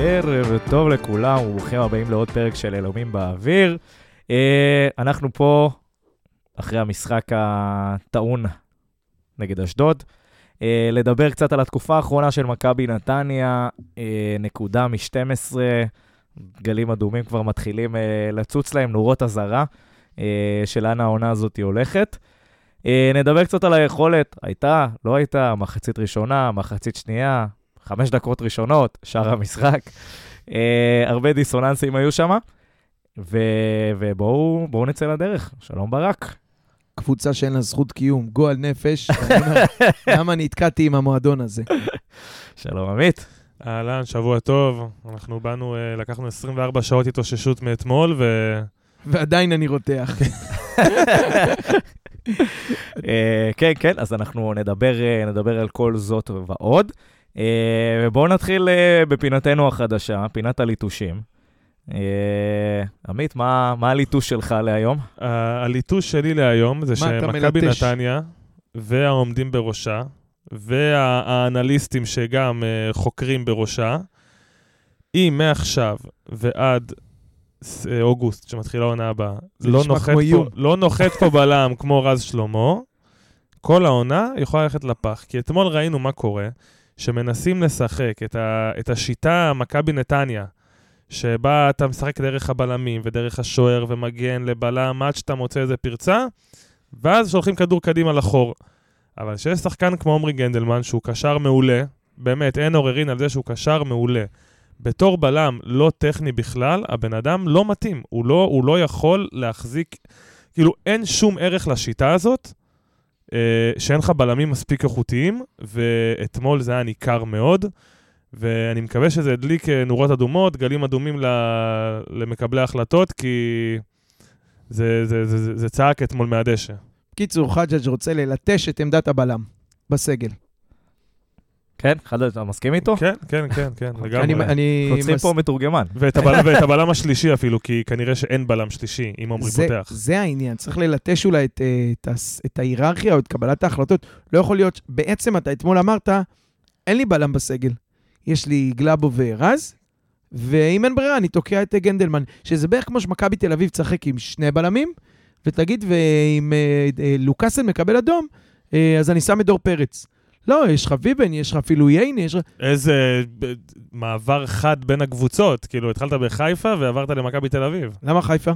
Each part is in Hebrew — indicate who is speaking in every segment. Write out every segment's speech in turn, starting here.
Speaker 1: ערב טוב לכולם, וברוכים הבאים לעוד פרק של אלומים באוויר. אה, אנחנו פה אחרי המשחק הטעון נגד אשדוד. אה, לדבר קצת על התקופה האחרונה של מכבי נתניה, אה, נקודה מ-12, גלים אדומים כבר מתחילים לצוץ להם, נורות אזהרה של לאן העונה הזאת הולכת. נדבר קצת על היכולת, הייתה, לא הייתה, מחצית ראשונה, מחצית שנייה, חמש דקות ראשונות, שער המשחק. אה, הרבה דיסוננסים היו שם, ובואו נצא לדרך. שלום ברק.
Speaker 2: קבוצה שאין לה זכות קיום, גועל נפש. למה נתקעתי עם המועדון הזה?
Speaker 1: שלום עמית.
Speaker 3: אהלן, שבוע טוב. אנחנו באנו, אה, לקחנו 24 שעות התאוששות מאתמול, ו...
Speaker 2: ועדיין אני רותח.
Speaker 1: אה, כן, כן, אז אנחנו נדבר, נדבר על כל זאת ועוד. אה, ובואו נתחיל אה, בפינתנו החדשה, פינת הליטושים. אה, עמית, מה, מה הליטוש שלך להיום?
Speaker 3: הליטוש שלי להיום זה שמכבי? נתניה והעומדים בראשה, והאנליסטים שגם חוקרים בראשה, אם מעכשיו ועד אוגוסט, שמתחילה העונה הבאה, לא. לא נוחת פה בלם כמו רז שלמה, כל העונה יכולה ללכת לפח. כי אתמול ראינו מה קורה, שמנסים לשחק את, ה, את השיטה מכבי נתניה, שבה אתה משחק דרך הבלמים ודרך השוער ומגן לבלם עד שאתה מוצא איזה פרצה, ואז שולחים כדור קדימה לחור. אבל כשיש שחקן כמו עמרי גנדלמן, שהוא קשר מעולה, באמת, אין עוררין על זה שהוא קשר מעולה. בתור בלם לא טכני בכלל, הבן אדם לא מתאים. הוא לא, הוא לא יכול להחזיק, כאילו, אין שום ערך לשיטה הזאת, שאין לך בלמים מספיק איכותיים, ואתמול זה היה ניכר מאוד. ואני מקווה שזה הדליק אה, נורות אדומות, גלים אדומים למקבלי ההחלטות, כי זה, זה, זה, זה, זה צעק אתמול מהדשא.
Speaker 2: קיצור, חג'אג' רוצה ללטש את עמדת הבלם בסגל.
Speaker 1: כן? אחד, אתה מסכים איתו?
Speaker 3: כן, כן, כן, כן,
Speaker 2: אני,
Speaker 3: לגמרי.
Speaker 2: אני
Speaker 1: צריכים
Speaker 2: מס-
Speaker 1: פה מתורגמן.
Speaker 3: ואת, הבלם, ואת הבלם השלישי אפילו, כי כנראה שאין בלם שלישי, אם עמרי
Speaker 2: זה,
Speaker 3: פותח.
Speaker 2: זה העניין, צריך ללטש אולי את, אה, את, ההיררכיה או את קבלת ההחלטות. לא יכול להיות, בעצם אתה אתמול אמרת, אין לי בלם בסגל. יש לי גלאבו ורז, ואם אין ברירה, אני תוקע את גנדלמן, שזה בערך כמו שמכבי תל אביב תשחק עם שני בלמים, ותגיד, ואם אה, אה, לוקאסן מקבל אדום, אה, אז אני שם את דור פרץ. לא, יש לך ויבן, יש לך אפילו ייני, יש לך...
Speaker 3: איזה ב- מעבר חד בין הקבוצות. כאילו, התחלת בחיפה ועברת למכבי תל אביב.
Speaker 2: למה חיפה?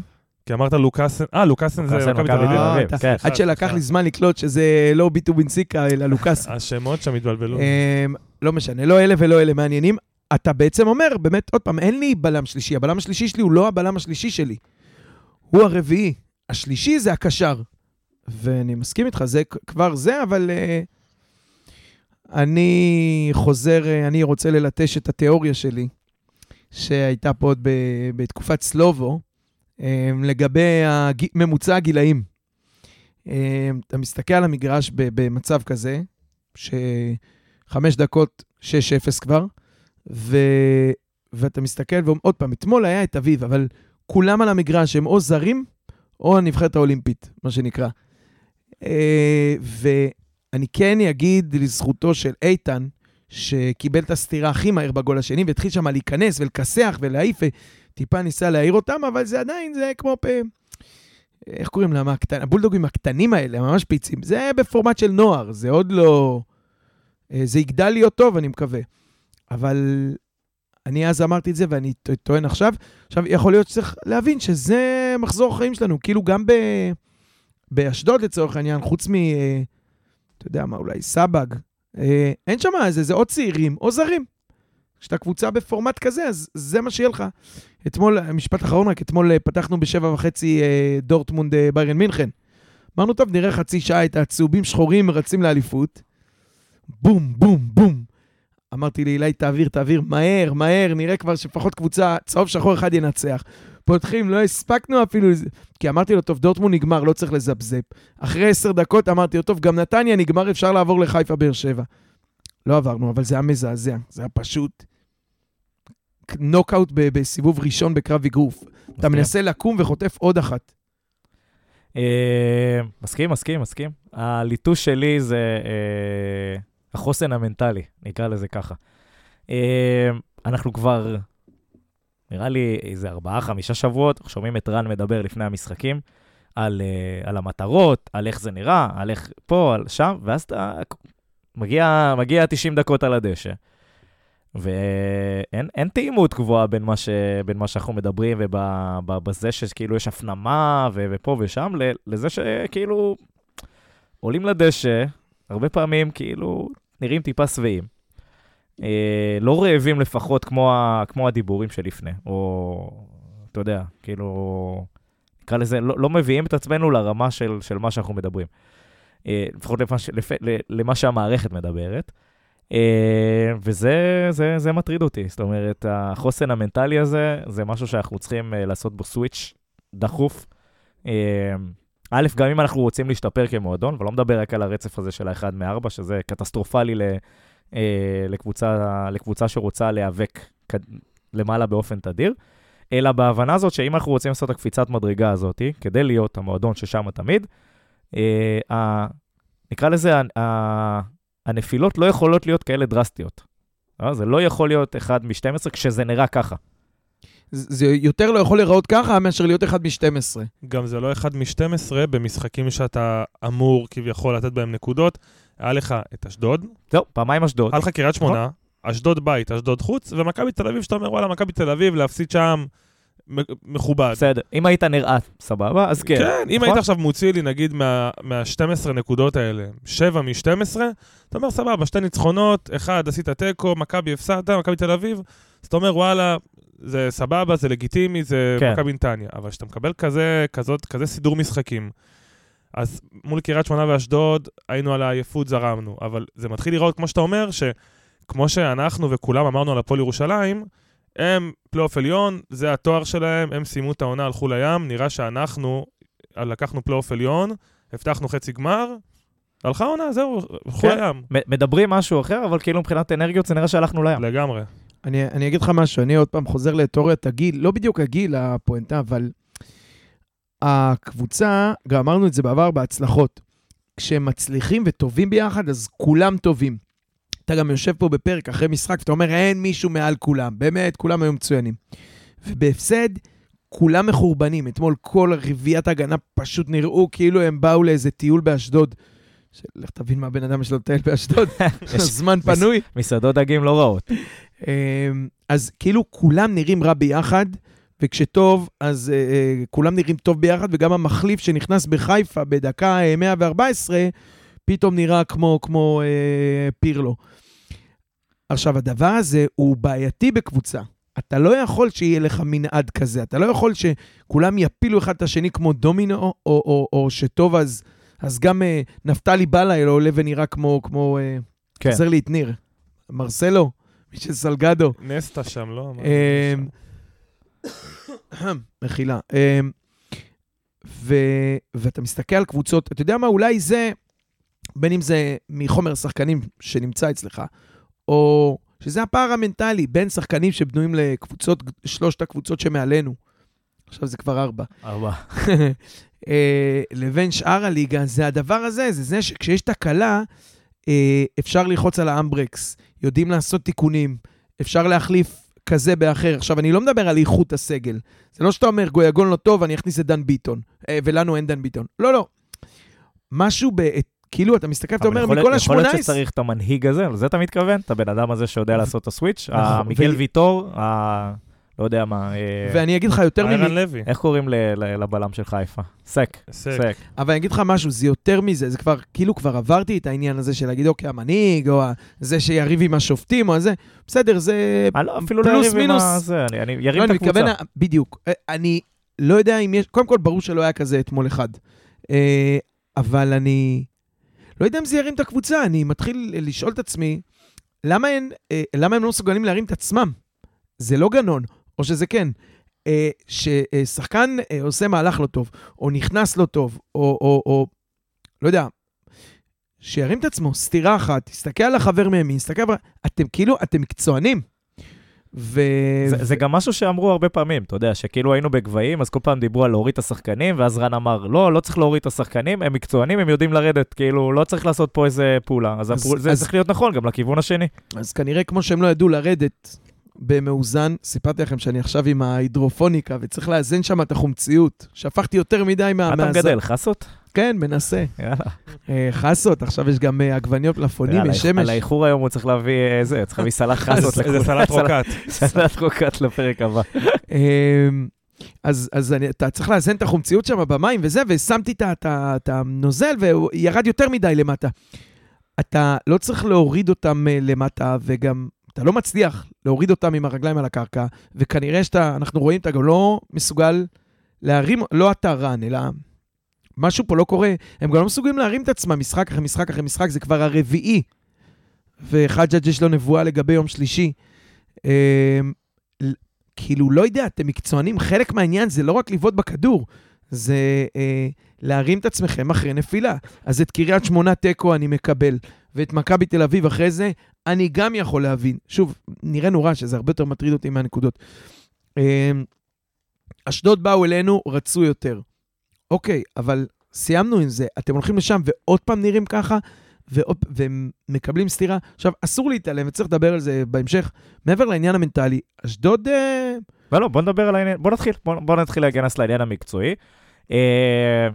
Speaker 3: כי אמרת לוקאסן, אה, לוקאסן זה מכבי תל אביב.
Speaker 2: אה,
Speaker 1: כן.
Speaker 2: עד שלקח לי זמן לקלוט שזה לא ביטו בנסיקה, אלא לוקאסן.
Speaker 3: השמות שם התבלבלו.
Speaker 2: אמ, לא משנה, לא אלה ולא אלה מעניינים. אתה בעצם אומר, באמת, עוד פעם, אין לי בלם שלישי. הבלם השלישי שלי הוא לא הבלם השלישי שלי. הוא הרביעי. השלישי זה הקשר. ואני מסכים איתך, זה כבר זה, אבל uh, אני חוזר, uh, אני רוצה ללטש את התיאוריה שלי, שהייתה פה עוד ב- בתקופת סלובו, um, לגבי הג... ממוצע הגילאים. Um, אתה מסתכל על המגרש במצב כזה, שחמש דקות, 6-0 כבר, ו... ואתה מסתכל, ועוד פעם, אתמול היה את אביב, אבל כולם על המגרש הם או זרים, או הנבחרת האולימפית, מה שנקרא. אה, ואני כן אגיד לזכותו של איתן, שקיבל את הסטירה הכי מהר בגול השני, והתחיל שם להיכנס ולכסח ולהעיף, וטיפה ניסה להעיר אותם, אבל זה עדיין, זה כמו פ... איך קוראים להם? הקטן... הבולדוגים הקטנים האלה, ממש פיצים. זה בפורמט של נוער, זה עוד לא... אה, זה יגדל להיות טוב, אני מקווה. אבל אני אז אמרתי את זה, ואני טוען עכשיו. עכשיו, יכול להיות שצריך להבין שזה מחזור החיים שלנו. כאילו, גם ב... באשדוד, לצורך העניין, חוץ מ... אתה יודע מה, אולי סבג, אה, אין שם איזה, זה או צעירים או זרים. כשאתה קבוצה בפורמט כזה, אז זה מה שיהיה לך. אתמול, משפט אחרון רק, אתמול אה, פתחנו בשבע וחצי אה, דורטמונד אה, ביירן מינכן. אמרנו, טוב, נראה חצי שעה את הצהובים שחורים רצים לאליפות. בום, בום, בום. אמרתי לאילי, תעביר, תעביר, מהר, מהר, נראה כבר שפחות קבוצה, צהוב שחור אחד ינצח. פותחים, לא הספקנו אפילו, כי אמרתי לו, טוב, דורטמונד נגמר, לא צריך לזפזפ. אחרי עשר דקות אמרתי לו, טוב, גם נתניה נגמר, אפשר לעבור לחיפה באר שבע. לא עברנו, אבל זה היה מזעזע, זה היה פשוט נוקאוט ב- בסיבוב ראשון בקרב אגרוף. אתה מנסה לקום וחוטף עוד אחת.
Speaker 1: אה, מסכים, מסכים, מסכים. הליטוש שלי זה אה, החוסן המנטלי, נקרא לזה ככה. אה, אנחנו כבר נראה לי איזה ארבעה, חמישה שבועות, אנחנו שומעים את רן מדבר לפני המשחקים על, uh, על המטרות, על איך זה נראה, על איך פה, על שם, ואז אתה מגיע, מגיע 90 דקות על הדשא. ואין תאימות גבוהה בין מה, ש, בין מה שאנחנו מדברים ובזה שכאילו יש הפנמה ו, ופה ושם, לזה שכאילו עולים לדשא, הרבה פעמים כאילו נראים טיפה שבעים. אה, לא רעבים לפחות כמו, ה, כמו הדיבורים שלפני, או אתה יודע, כאילו, נקרא לזה, לא, לא מביאים את עצמנו לרמה של, של מה שאנחנו מדברים. אה, לפחות למה, לפ, למה שהמערכת מדברת. אה, וזה זה, זה מטריד אותי, זאת אומרת, החוסן המנטלי הזה, זה משהו שאנחנו צריכים אה, לעשות בו סוויץ' דחוף. אה, א', גם אם אנחנו רוצים להשתפר כמועדון, ולא מדבר רק על הרצף הזה של האחד מארבע, שזה קטסטרופלי לקבוצה, לקבוצה שרוצה להיאבק למעלה באופן תדיר, אלא בהבנה הזאת שאם אנחנו רוצים לעשות את הקפיצת מדרגה הזאת, כדי להיות המועדון ששם תמיד, נקרא לזה, הנפילות לא יכולות להיות כאלה דרסטיות. לא? זה לא יכול להיות 1 מ-12 כשזה נראה ככה.
Speaker 2: זה יותר לא יכול להיראות ככה מאשר להיות 1 מ-12.
Speaker 3: גם זה לא 1 מ-12 במשחקים שאתה אמור כביכול לתת בהם נקודות. היה לך את אשדוד.
Speaker 1: זהו, פעמיים אשדוד.
Speaker 3: היה לך קריית שמונה, נכון. אשדוד בית, אשדוד חוץ, ומכבי תל אביב, שאתה אומר, וואלה, מכבי תל אביב, להפסיד שם מכובד.
Speaker 1: בסדר, אם היית נראה סבבה, אז כן.
Speaker 3: כן, אם נכון? היית עכשיו מוציא לי, נגיד, מה-12 מה נקודות האלה, 7 מ-12, אתה אומר, סבבה, שתי ניצחונות, אחד, עשית תיקו, מכבי הפסדת, מכבי תל אביב, אז אתה אומר, וואלה, זה סבבה, זה לגיטימי, זה כן. מכבי נתניה. אבל כשאתה מקבל כזה, כזאת, כזה סידור משחקים, אז מול קריית שמונה ואשדוד, היינו על העייפות, זרמנו. אבל זה מתחיל לראות, כמו שאתה אומר, שכמו שאנחנו וכולם אמרנו על הפועל ירושלים, הם פלייאוף עליון, זה התואר שלהם, הם סיימו את העונה, הלכו לים, נראה שאנחנו לקחנו פלייאוף עליון, הבטחנו חצי גמר, הלכה עונה, זהו, הלכו כן. לים.
Speaker 1: מדברים משהו אחר, אבל כאילו מבחינת אנרגיות זה נראה שהלכנו לים.
Speaker 3: לגמרי.
Speaker 2: אני, אני אגיד לך משהו, אני עוד פעם חוזר לתיאוריית הגיל, לא בדיוק הגיל הפואנטה, אבל הקבוצה, גם אמרנו את זה בעבר בהצלחות, כשהם מצליחים וטובים ביחד, אז כולם טובים. אתה גם יושב פה בפרק אחרי משחק, ואתה אומר, אין מישהו מעל כולם. באמת, כולם היו מצוינים. ובהפסד, כולם מחורבנים. אתמול כל רביעיית ההגנה פשוט נראו כאילו הם באו לאיזה טיול באשדוד. לך תבין מה הבן אדם שלו לטייל באשדוד, זמן פנוי.
Speaker 1: מסעדות דגים לא רעות.
Speaker 2: אמ, אז כאילו כולם נראים רע ביחד, וכשטוב, אז uh, uh, כולם נראים טוב ביחד, וגם המחליף שנכנס בחיפה בדקה uh, 114, פתאום נראה כמו, כמו אה, פירלו. עכשיו, הדבר הזה הוא בעייתי בקבוצה. אתה לא יכול שיהיה לך מנעד כזה, אתה לא יכול שכולם יפילו אחד את השני כמו דומינו, או, או, או, שטוב אז, אז גם אה, נפתלי בלעי עולה ונראה כמו, כמו אה, כן. חזר לי את ניר. מרסלו, מישל סלגדו.
Speaker 3: נסטה שם, לא?
Speaker 2: אה, מחילה. אה, ו, ואתה מסתכל על קבוצות, אתה יודע מה, אולי זה בין אם זה מחומר שחקנים שנמצא אצלך, או שזה הפער המנטלי בין שחקנים שבנויים לקבוצות, שלושת הקבוצות שמעלינו, עכשיו זה כבר ארבע.
Speaker 1: ארבע.
Speaker 2: אה, לבין שאר הליגה, זה הדבר הזה, זה זה שכשיש תקלה, אה, אפשר ללחוץ על האמברקס, יודעים לעשות תיקונים, אפשר להחליף כזה באחר. עכשיו, אני לא מדבר על איכות הסגל. זה לא שאתה אומר, גויגון לא טוב, אני אכניס את דן ביטון, אה, ולנו אין דן ביטון. לא, לא. משהו, בעת כאילו, אתה מסתכל ואתה אומר, מכל ה-18...
Speaker 1: יכול להיות שצריך את המנהיג הזה, לזה אתה מתכוון? את הבן אדם הזה שיודע לעשות את הסוויץ'? נכון, מיגל ויטור, לא יודע מה... אה,
Speaker 2: ואני אגיד לך יותר
Speaker 3: מזה... איירן לוי.
Speaker 1: איך קוראים לבלם של חיפה? סק.
Speaker 3: סק.
Speaker 2: אבל אני אגיד לך משהו, זה יותר מזה, זה כבר, כאילו כבר עברתי את העניין הזה של להגיד, אוקיי, המנהיג, או זה שיריב עם השופטים, או זה, בסדר, זה
Speaker 1: לא, אפילו לא יריב עם זה, אני יריב את הקבוצה.
Speaker 2: בדיוק. אה, אני לא יודע אם יש, קודם כל, ברור שלא היה כזה אתמול אחד. אה, אבל אני... לא יודע אם זה ירים את הקבוצה, אני מתחיל לשאול את עצמי, למה, אין, למה הם לא מסוגלים להרים את עצמם? זה לא גנון, או שזה כן. אה, ששחקן אה, עושה מהלך לא טוב, או נכנס לא טוב, או, או, או לא יודע, שירים את עצמו, סטירה אחת, תסתכל על החבר מימין, תסתכל... אתם כאילו, אתם מקצוענים.
Speaker 1: ו... זה, זה גם משהו שאמרו הרבה פעמים, אתה יודע, שכאילו היינו בגבהים, אז כל פעם דיברו על להוריד את השחקנים, ואז רן אמר, לא, לא צריך להוריד את השחקנים, הם מקצוענים, הם יודעים לרדת, כאילו, לא צריך לעשות פה איזה פעולה. אז, אז הפעול, זה אז... צריך להיות נכון גם לכיוון השני.
Speaker 2: אז כנראה כמו שהם לא ידעו לרדת במאוזן. סיפרתי לכם שאני עכשיו עם ההידרופוניקה, וצריך לאזן שם את החומציות. שפכתי יותר מדי מה...
Speaker 1: אתה מגדל, חסות?
Speaker 2: כן, מנסה.
Speaker 1: יאללה.
Speaker 2: אה, חסות, עכשיו יש גם אה, עגבניות מלפפונים,
Speaker 1: על
Speaker 2: יש שמש.
Speaker 1: על האיחור היום הוא צריך להביא אה, זה, צריך להביא סלט חסות.
Speaker 3: איזה. סלט רוקט.
Speaker 1: סלט רוקט לפרק הבא.
Speaker 2: אמ, אז, אז אני, אתה צריך לאזן את החומציות שם במים וזה, ושמתי את הנוזל והוא ירד יותר מדי למטה. אתה לא צריך להוריד אותם אה, למטה, וגם אתה לא מצליח להוריד אותם עם הרגליים על הקרקע, וכנראה שאתה, אנחנו רואים, אתה גם לא מסוגל להרים, לא אתה רן, אלא משהו פה לא קורה. הם גם לא מסוגלים להרים את עצמם משחק אחרי משחק אחרי משחק, זה כבר הרביעי. וחג'אג' יש לו נבואה לגבי יום שלישי. אמ, כאילו, לא יודע, אתם מקצוענים, חלק מהעניין זה לא רק לבעוט בכדור, זה אה, להרים את עצמכם אחרי נפילה. אז את קריית שמונה תיקו אני מקבל, ואת מכבי תל אביב אחרי זה, אני גם יכול להבין. שוב, נראה נורא שזה הרבה יותר מטריד אותי מהנקודות. אה, אשדוד באו אלינו, רצו יותר. אוקיי, אבל סיימנו עם זה, אתם הולכים לשם ועוד פעם נראים ככה, ועוד, ומקבלים סטירה. עכשיו, אסור להתעלם, וצריך לדבר על זה בהמשך. מעבר לעניין המנטלי, אשדוד... אה,
Speaker 1: לא, לא, בוא נדבר על העניין, בוא נתחיל, בוא, בוא נתחיל להיכנס לעניין המקצועי. אה,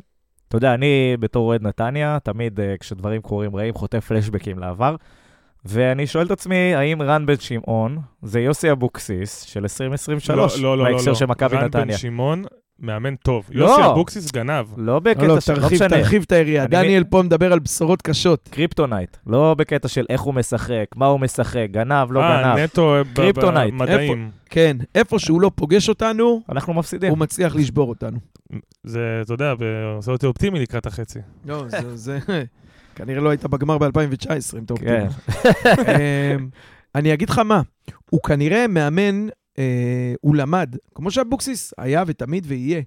Speaker 1: אתה יודע, אני בתור אוהד נתניה, תמיד אה, כשדברים קורים רעים, חוטף פלשבקים לעבר. ואני שואל את עצמי, האם רן בן שמעון זה יוסי אבוקסיס של 2023,
Speaker 3: לא, לא, לא, לא.
Speaker 1: בהקשר
Speaker 3: לא.
Speaker 1: של מכבי
Speaker 3: רן
Speaker 1: נתניה?
Speaker 3: בן שמעון, מאמן טוב.
Speaker 1: לא.
Speaker 3: יוסי אבוקסיס גנב.
Speaker 1: לא בקטע
Speaker 2: לא, לא,
Speaker 1: של, לא
Speaker 2: תרחיב,
Speaker 1: משנה,
Speaker 2: תרחיב את היריעה.
Speaker 1: אני
Speaker 2: דניאל
Speaker 1: מבין.
Speaker 2: פה מדבר על בשורות קשות.
Speaker 1: קריפטונייט, לא בקטע של איך הוא משחק, מה הוא משחק, גנב, לא
Speaker 3: אה,
Speaker 1: גנב,
Speaker 3: נטו אה, ב-
Speaker 1: קריפטונייט.
Speaker 3: במדעים.
Speaker 2: כן, איפה שהוא לא פוגש אותנו,
Speaker 1: אנחנו מפסידים.
Speaker 2: הוא מצליח לשבור אותנו.
Speaker 3: זה, אתה יודע, ב- עושה אותי אופטימי לקראת החצי.
Speaker 2: לא, זה... זה- כנראה לא היית בגמר ב-2019, אם אתה
Speaker 1: כן.
Speaker 2: אופטימי. אמ, אני אגיד לך מה, הוא כנראה מאמן, אה, הוא למד, כמו שאבוקסיס היה ותמיד ויהיה,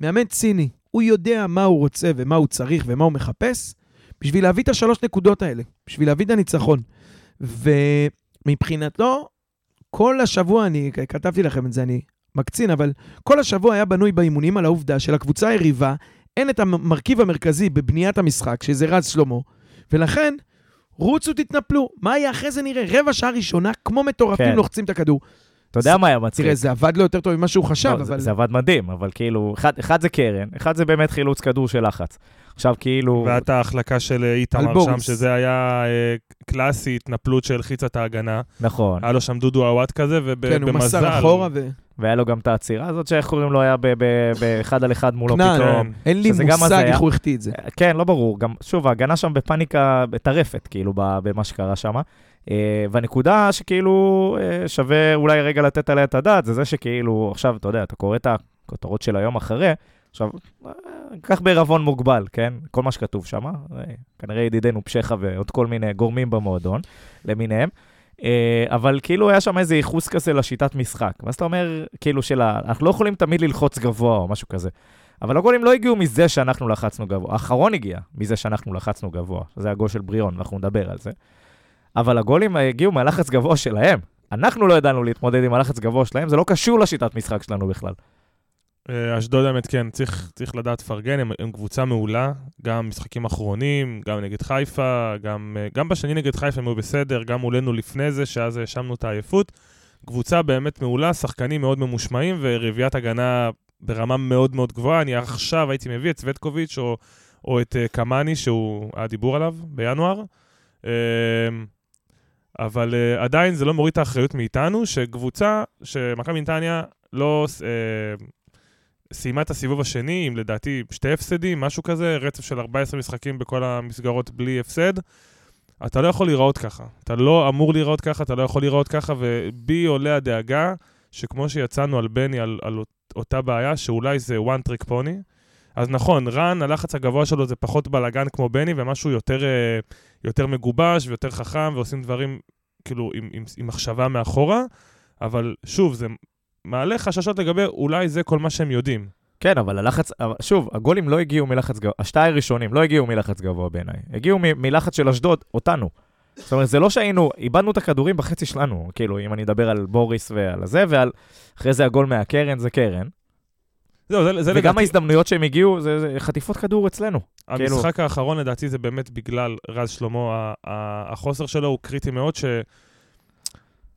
Speaker 2: מאמן ציני. הוא יודע מה הוא רוצה ומה הוא צריך ומה הוא מחפש, בשביל להביא את השלוש נקודות האלה, בשביל להביא את הניצחון. ומבחינתו, כל השבוע, אני כתבתי לכם את זה, אני מקצין, אבל כל השבוע היה בנוי באימונים על העובדה שלקבוצה היריבה אין את המרכיב המרכזי בבניית המשחק, שזה רז שלמה, ולכן, רוצו תתנפלו. מה יהיה אחרי זה נראה? רבע שעה ראשונה, כמו מטורפים,
Speaker 1: כן.
Speaker 2: לוחצים את הכדור.
Speaker 1: אתה יודע מה היה מצחיק?
Speaker 2: תראה, זה עבד לו יותר טוב ממה שהוא חשב,
Speaker 1: לא, זה-
Speaker 2: אבל...
Speaker 1: זה עבד מדהים, אבל כאילו, אחד, זה קרן, אחד זה באמת חילוץ כדור של לחץ. עכשיו כאילו,
Speaker 3: והייתה ההחלקה של איתמר. שם, שזה היה אה, קלאסי, התנפלות שהלחיצה את ההגנה.
Speaker 1: נכון,
Speaker 3: היה לו שם דודו עוואט כזה,
Speaker 2: כן, הוא
Speaker 3: ובמזל...
Speaker 2: מסר אחורה ו...
Speaker 1: והיה לו גם את העצירה הזאת, שאיך קוראים לו, היה באחד על אחד מולו. פתאום.
Speaker 2: אין לי מושג. איך הוא החטיא את זה.
Speaker 1: כן, לא ברור, גם, שוב, ההגנה שם בפאניקה טרפת, כאילו, במה שקרה שם. אה, והנקודה שכאילו אה, שווה אולי רגע לתת עליה את הדעת, זה זה שכאילו, עכשיו, אתה יודע, אתה קורא את הכותרות של היום אחרי, עכשיו, אה, קח בעירבון מוגבל, כן? כל מה שכתוב שם, אה, כנראה ידידנו פשחה ועוד כל מיני גורמים במועדון, למיניהם. אבל כאילו היה שם איזה ייחוס כזה לשיטת משחק. ואז אתה אומר, כאילו, של ה... אנחנו לא יכולים תמיד ללחוץ גבוה או משהו כזה. אבל הגולים לא הגיעו מזה שאנחנו לחצנו גבוה. האחרון הגיע מזה שאנחנו לחצנו גבוה. זה הגול של בריאון, אנחנו נדבר על זה. אבל הגולים הגיעו מהלחץ גבוה שלהם. אנחנו לא ידענו להתמודד עם הלחץ גבוה שלהם, זה לא קשור לשיטת משחק שלנו בכלל.
Speaker 3: אה, אשדוד האמת, כן, צריך, צריך לדעת לפרגן, הם, הם קבוצה מעולה, גם משחקים אחרונים, גם נגד חיפה, גם, אה, גם בשני נגד חיפה הם היו בסדר, גם מולנו לפני זה, שאז האשמנו את העייפות. קבוצה באמת מעולה, שחקנים מאוד ממושמעים ורביעיית הגנה ברמה מאוד מאוד גבוהה. אני עכשיו הייתי מביא את סווטקוביץ' או, או את אה, קמאני, שהוא היה דיבור עליו בינואר. אבל uh, עדיין זה לא מוריד את האחריות מאיתנו, שקבוצה, שמכבי נתניה לא uh, סיימה את הסיבוב השני עם לדעתי שתי הפסדים, משהו כזה, רצף של 14 משחקים בכל המסגרות בלי הפסד. אתה לא יכול להיראות ככה. אתה לא אמור להיראות ככה, אתה לא יכול להיראות ככה, ובי עולה הדאגה שכמו שיצאנו על בני, על, על אותה בעיה, שאולי זה one trick pony. אז נכון, רן, הלחץ הגבוה שלו זה פחות בלאגן כמו בני, ומשהו יותר, אה, יותר מגובש ויותר חכם, ועושים דברים כאילו עם, עם, עם מחשבה מאחורה, אבל שוב, זה מעלה חששות לגבי אולי זה כל מה שהם יודעים.
Speaker 1: כן, אבל הלחץ, שוב, הגולים לא הגיעו מלחץ גבוה, השתיים הראשונים לא הגיעו מלחץ גבוה בעיניי, הגיעו מ- מלחץ של אשדוד, אותנו. זאת אומרת, זה לא שהיינו, איבדנו את הכדורים בחצי שלנו, כאילו, אם אני אדבר על בוריס ועל הזה, ועל אחרי זה הגול מהקרן, זה קרן.
Speaker 3: זהו, זה, זה
Speaker 1: וגם
Speaker 3: לדעתי,
Speaker 1: ההזדמנויות שהם הגיעו, זה, זה חטיפות כדור אצלנו. כאילו-
Speaker 3: המשחק האחרון לדעתי זה באמת בגלל רז שלמה, ה- ה- החוסר שלו הוא קריטי מאוד, ש...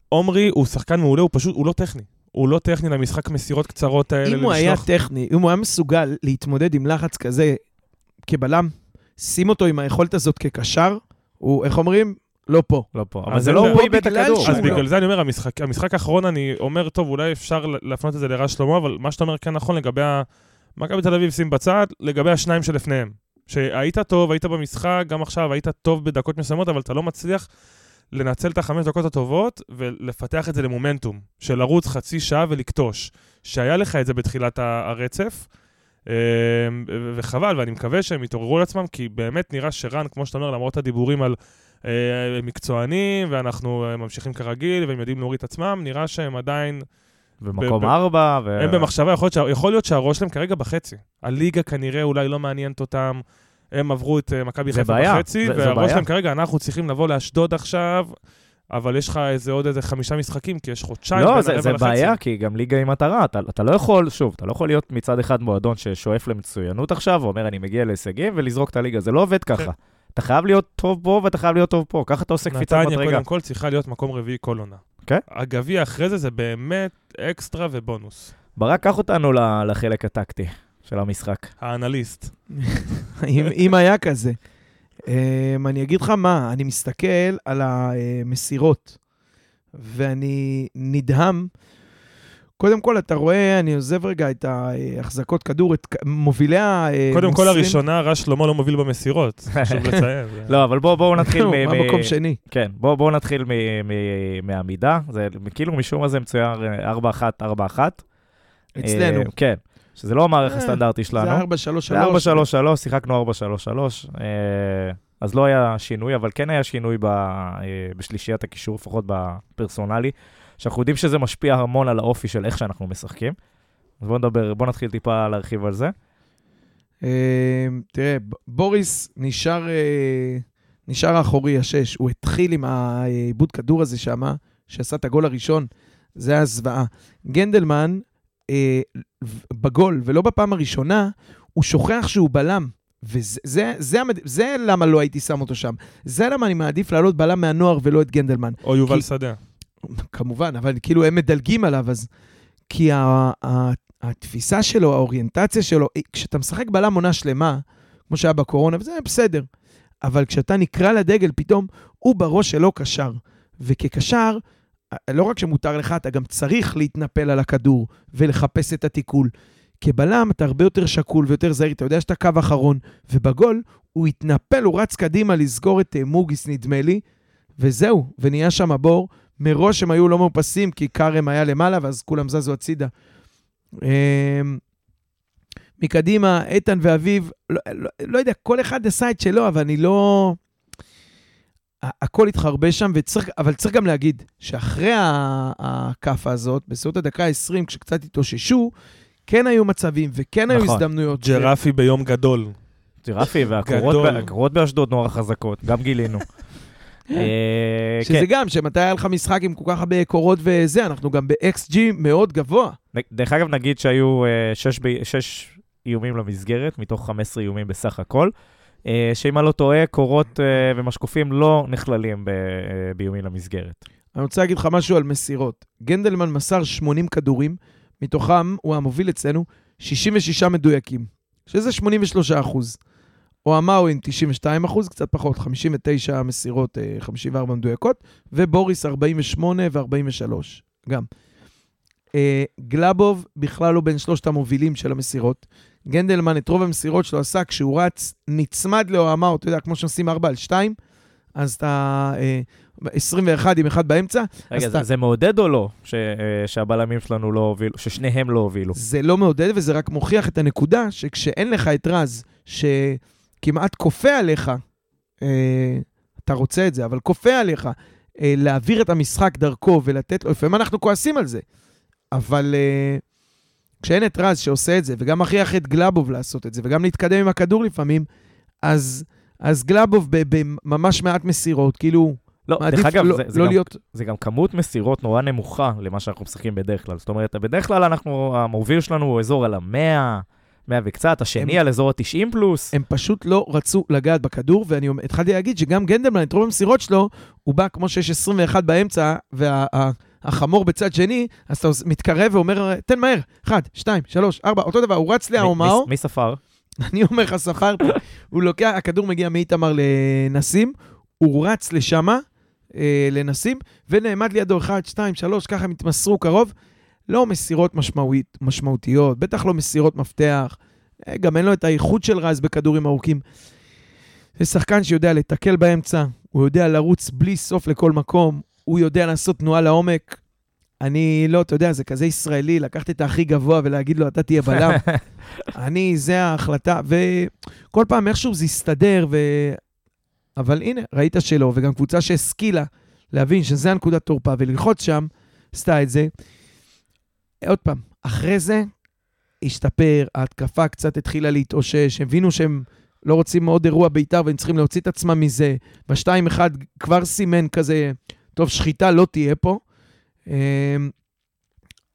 Speaker 3: עומרי הוא שחקן מעולה, הוא פשוט, הוא לא טכני. הוא לא טכני למשחק מסירות קצרות האלה.
Speaker 2: אם הוא היה טכני, אם הוא היה מסוגל להתמודד עם לחץ כזה כבלם, שים אותו עם היכולת הזאת כקשר, הוא, איך אומרים? לא פה.
Speaker 1: לא פה. אבל זה לא
Speaker 3: לא
Speaker 1: הוא איבד את
Speaker 2: בגלל
Speaker 1: הכדור.
Speaker 2: שהוא
Speaker 3: אז
Speaker 2: לא.
Speaker 3: בגלל זה אני אומר, המשחק, האחרון אני אומר, טוב, אולי אפשר להפנות את זה לרז שלמה, אבל מה שאתה אומר כן נכון לגבי ה... מכבי תל אביב שים בצד, לגבי השניים שלפניהם. שהיית טוב, היית במשחק, גם עכשיו היית טוב בדקות מסוימות, אבל אתה לא מצליח לנצל את החמש דקות הטובות ולפתח את זה למומנטום, של לרוץ חצי שעה ולכתוש. שהיה לך את זה בתחילת הרצף, אה, וחבל, ואני מקווה שהם יתעוררו על עצמם, כי באמת נראה שרן, כמו שאתה אומר, למרות הדיבורים על מקצוענים, ואנחנו אה, ממשיכים כרגיל, והם יודעים להוריד את עצמם, נראה שהם עדיין,
Speaker 1: במקום ארבע, ו...
Speaker 3: הם במחשבה, יכול להיות, שה- יכול להיות שהראש שלהם כרגע בחצי. הליגה כנראה אולי לא מעניינת אותם, הם עברו את אה, מכבי
Speaker 1: זה
Speaker 3: חיפה
Speaker 1: בעיה,
Speaker 3: בחצי,
Speaker 1: זה- זה
Speaker 3: והראש
Speaker 1: בעיה.
Speaker 3: שלהם כרגע, אנחנו צריכים לבוא לאשדוד עכשיו, אבל יש לך איזה עוד איזה חמישה משחקים, כי יש חודשיים
Speaker 1: לא,
Speaker 3: בין
Speaker 1: זה,
Speaker 3: הרבע
Speaker 1: זה
Speaker 3: לחצי.
Speaker 1: בעיה, כי גם ליגה היא מטרה. אתה, אתה לא יכול, שוב, אתה לא יכול להיות מצד אחד מועדון ששואף למצוינות עכשיו, ואומר, אני מגיע להישגים, ולזרוק את הליגה. זה לא עובד ככה. אתה חייב להיות טוב פה, ואתה חייב להיות טוב פה. ככה אתה עושה קפיצת
Speaker 3: נתניה
Speaker 1: מדרגה.
Speaker 3: קודם כל צריכה להיות מקום רביעי כל עונה.
Speaker 1: כן.
Speaker 3: הגביע אחרי זה זה באמת אקסטרה ובונוס.
Speaker 1: ברק, קח אותנו לחלק הטקטי של המשחק.
Speaker 3: האנליסט.
Speaker 2: אם, אם היה כזה. Um, אני אגיד לך מה, אני מסתכל על המסירות, ואני נדהם. קודם כל, אתה רואה, אני עוזב רגע את ההחזקות כדור, את מובילי המוסרים.
Speaker 3: קודם כל הראשונה, רז שלמה לא מוביל במסירות. חשוב לציין.
Speaker 1: לא, אבל בואו בוא נתחיל מ...
Speaker 2: מה
Speaker 1: מ-
Speaker 2: מקום שני?
Speaker 1: כן, בואו בוא נתחיל מ- מ- מהעמידה. זה כאילו משום מה זה מצויר אה, 4-1, 4-1.
Speaker 2: אצלנו.
Speaker 1: אה, כן, שזה לא המערך
Speaker 2: אה,
Speaker 1: הסטנדרטי שלנו.
Speaker 2: זה 4 3
Speaker 1: זה 4-3-3, שיחקנו 4-3-3, אה, אז לא היה שינוי, אבל כן היה שינוי ב, אה, בשלישיית הקישור, לפחות בפרסונלי, שאנחנו יודעים שזה משפיע המון על האופי של איך שאנחנו משחקים. אז בואו נדבר, בואו נתחיל טיפה להרחיב על זה.
Speaker 2: אה, תראה, בוריס נשאר, אה, נשאר האחורי השש. הוא התחיל עם העיבוד כדור הזה שם, שעשה את הגול הראשון. זה היה זוועה. גנדלמן, אה, בגול, ולא בפעם הראשונה, הוא שוכח שהוא בלם. וזה זה, זה, המד... זה למה לא הייתי שם אותו שם. זה למה אני מעדיף לעלות בלם מהנוער ולא את גנדלמן.
Speaker 3: או יובל
Speaker 2: כי-
Speaker 3: שדה.
Speaker 2: כמובן, אבל כאילו הם מדלגים עליו, אז... כי ה, ה, התפיסה שלו, האוריינטציה שלו, כשאתה משחק בלם עונה שלמה, כמו שהיה בקורונה, וזה בסדר, אבל כשאתה נקרא לדגל, פתאום הוא בראש שלו קשר. וכקשר, לא רק שמותר לך, אתה גם צריך להתנפל על הכדור ולחפש את התיקול. כבלם אתה הרבה יותר שקול ויותר זהיר, אתה יודע שאתה קו אחרון, ובגול הוא התנפל, הוא רץ קדימה לסגור את אה, מוגיס, נדמה לי, וזהו, ונהיה שם בור. מראש הם היו לא מאופסים, כי כרם היה למעלה, ואז כולם זזו הצידה. אמ, מקדימה, איתן ואביב, לא, לא, לא יודע, כל אחד עשה את שלו, אבל אני לא... הכל התחרבש שם, וצריך, אבל צריך גם להגיד שאחרי הכאפה הזאת, בסביבות הדקה ה-20, כשקצת התאוששו, כן היו מצבים וכן היו
Speaker 1: נכון.
Speaker 2: הזדמנויות. ש-
Speaker 3: ג'רפי ביום גדול.
Speaker 1: ג'רפי והקורות באשדוד נורא חזקות, גם גילינו. אה,
Speaker 2: שזה
Speaker 1: כן.
Speaker 2: גם, שמתי היה לך משחק עם כל כך הרבה קורות וזה, אנחנו גם ב-XG מאוד גבוה.
Speaker 1: דרך אגב, נגיד שהיו אה, שש איומים למסגרת, מתוך 15 איומים בסך הכל, אה, שאם אני לא טועה, קורות אה, ומשקופים לא נכללים אה, באיומים למסגרת.
Speaker 2: אני רוצה להגיד לך משהו על מסירות. גנדלמן מסר 80 כדורים, מתוכם הוא המוביל אצלנו 66 מדויקים, שזה 83 אחוז. או המאווין 92 אחוז, קצת פחות, 59 מסירות, אה, 54 מדויקות, ובוריס 48 ו-43, גם. אה, גלאבוב בכלל לא בין שלושת המובילים של המסירות. גנדלמן את רוב המסירות שלו עשה כשהוא רץ, נצמד לאוהמה, אתה יודע, כמו שעושים 4 על 2, אז אתה אה, 21 עם אחד באמצע,
Speaker 1: רגע,
Speaker 2: אז
Speaker 1: זה,
Speaker 2: אתה-
Speaker 1: זה מעודד או לא, ש, אה, שהבלמים שלנו לא הובילו, ששניהם לא הובילו?
Speaker 2: זה לא מעודד וזה רק מוכיח את הנקודה שכשאין לך את רז, שכמעט כופה עליך, אה, אתה רוצה את זה, אבל כופה עליך אה, להעביר את המשחק דרכו ולתת לו, לפעמים אנחנו כועסים על זה, אבל אה, כשאין את רז שעושה את זה, וגם מכריח את גלאבוב לעשות את זה, וגם להתקדם עם הכדור לפעמים, אז, אז גלאבוב בממש מעט מסירות, כאילו,
Speaker 1: לא, דרך אגב,
Speaker 2: לא,
Speaker 1: זה, זה,
Speaker 2: לא
Speaker 1: גם,
Speaker 2: להיות...
Speaker 1: זה גם כמות מסירות נורא נמוכה למה שאנחנו משחקים בדרך כלל. זאת אומרת, בדרך כלל אנחנו, המוביל שלנו הוא אזור על המאה, 100 וקצת, השני
Speaker 2: הם-
Speaker 1: על אזור ה-90 פלוס.
Speaker 2: הם פשוט לא רצו לגעת בכדור, ואני התחלתי להגיד שגם גנדלמן, את רוב המסירות שלו, הוא בא כמו שיש 21 באמצע, והחמור בצד שני, אז אתה מתקרב ואומר, תן מהר, 1, 2, 3, 4, אותו דבר, הוא רץ להאומאו,
Speaker 1: מי- ספר?
Speaker 2: אני אומר לך, ספרתי, הוא לוקח, הכדור מגיע מאיתמר לנסים, הוא רץ לשמה, אה, לנסים, ונעמד לידו 1, 2, 3, ככה הם התמסרו קרוב. לא מסירות משמעותית, משמעותיות, בטח לא מסירות מפתח, אה, גם אין לו את האיכות של רז בכדורים ארוכים. זה שחקן שיודע לתקל באמצע, הוא יודע לרוץ בלי סוף לכל מקום, הוא יודע לעשות תנועה לעומק. אני לא, אתה יודע, זה כזה ישראלי, לקחת את הכי גבוה ולהגיד לו, אתה תהיה בלם. אני, זה ההחלטה, וכל פעם איכשהו זה הסתדר, ו... אבל הנה, ראית שלא, וגם קבוצה שהשכילה להבין שזה הנקודת תורפה וללחוץ שם, עשתה את זה. עוד פעם, אחרי זה השתפר, ההתקפה קצת התחילה להתאושש, הבינו שהם לא רוצים עוד אירוע בית"ר והם צריכים להוציא את עצמם מזה. בשתיים אחד כבר סימן כזה, טוב, שחיטה לא תהיה פה. אמ,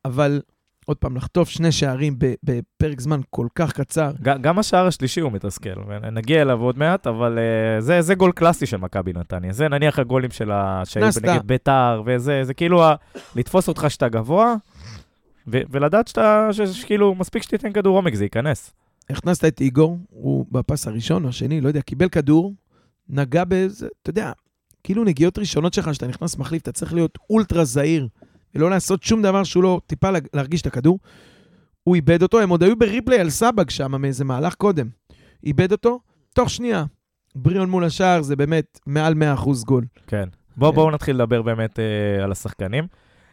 Speaker 2: אבל עוד פעם, לחטוף שני שערים בפרק זמן כל כך קצר,
Speaker 1: גם השער השלישי הוא מתסכל, ונגיע אליו עוד מעט, אבל אה, זה, זה גול קלאסי של מכבי נתניה. זה נניח הגולים של ה... שהיו. נגד ביתר, וזה זה כאילו ה... לתפוס אותך שאתה גבוה, ו- ולדעת שאתה, שכאילו, מספיק שתיתן כדור עומק, זה ייכנס.
Speaker 2: הכנסת את איגור, הוא בפס הראשון או השני, לא יודע, קיבל כדור, נגע באיזה, אתה יודע, כאילו נגיעות ראשונות שלך, שאתה נכנס מחליף, אתה צריך להיות אולטרה זהיר, ולא לעשות שום דבר שהוא לא טיפה לה- להרגיש את הכדור. הוא איבד אותו, הם עוד היו בריפליי על סבג שם, מאיזה מהלך קודם. איבד אותו, תוך שנייה. בריאון מול השער זה באמת מעל 100% גול.
Speaker 1: כן. בואו
Speaker 2: כן.
Speaker 1: בוא נתחיל לדבר באמת אה, על השחקנים.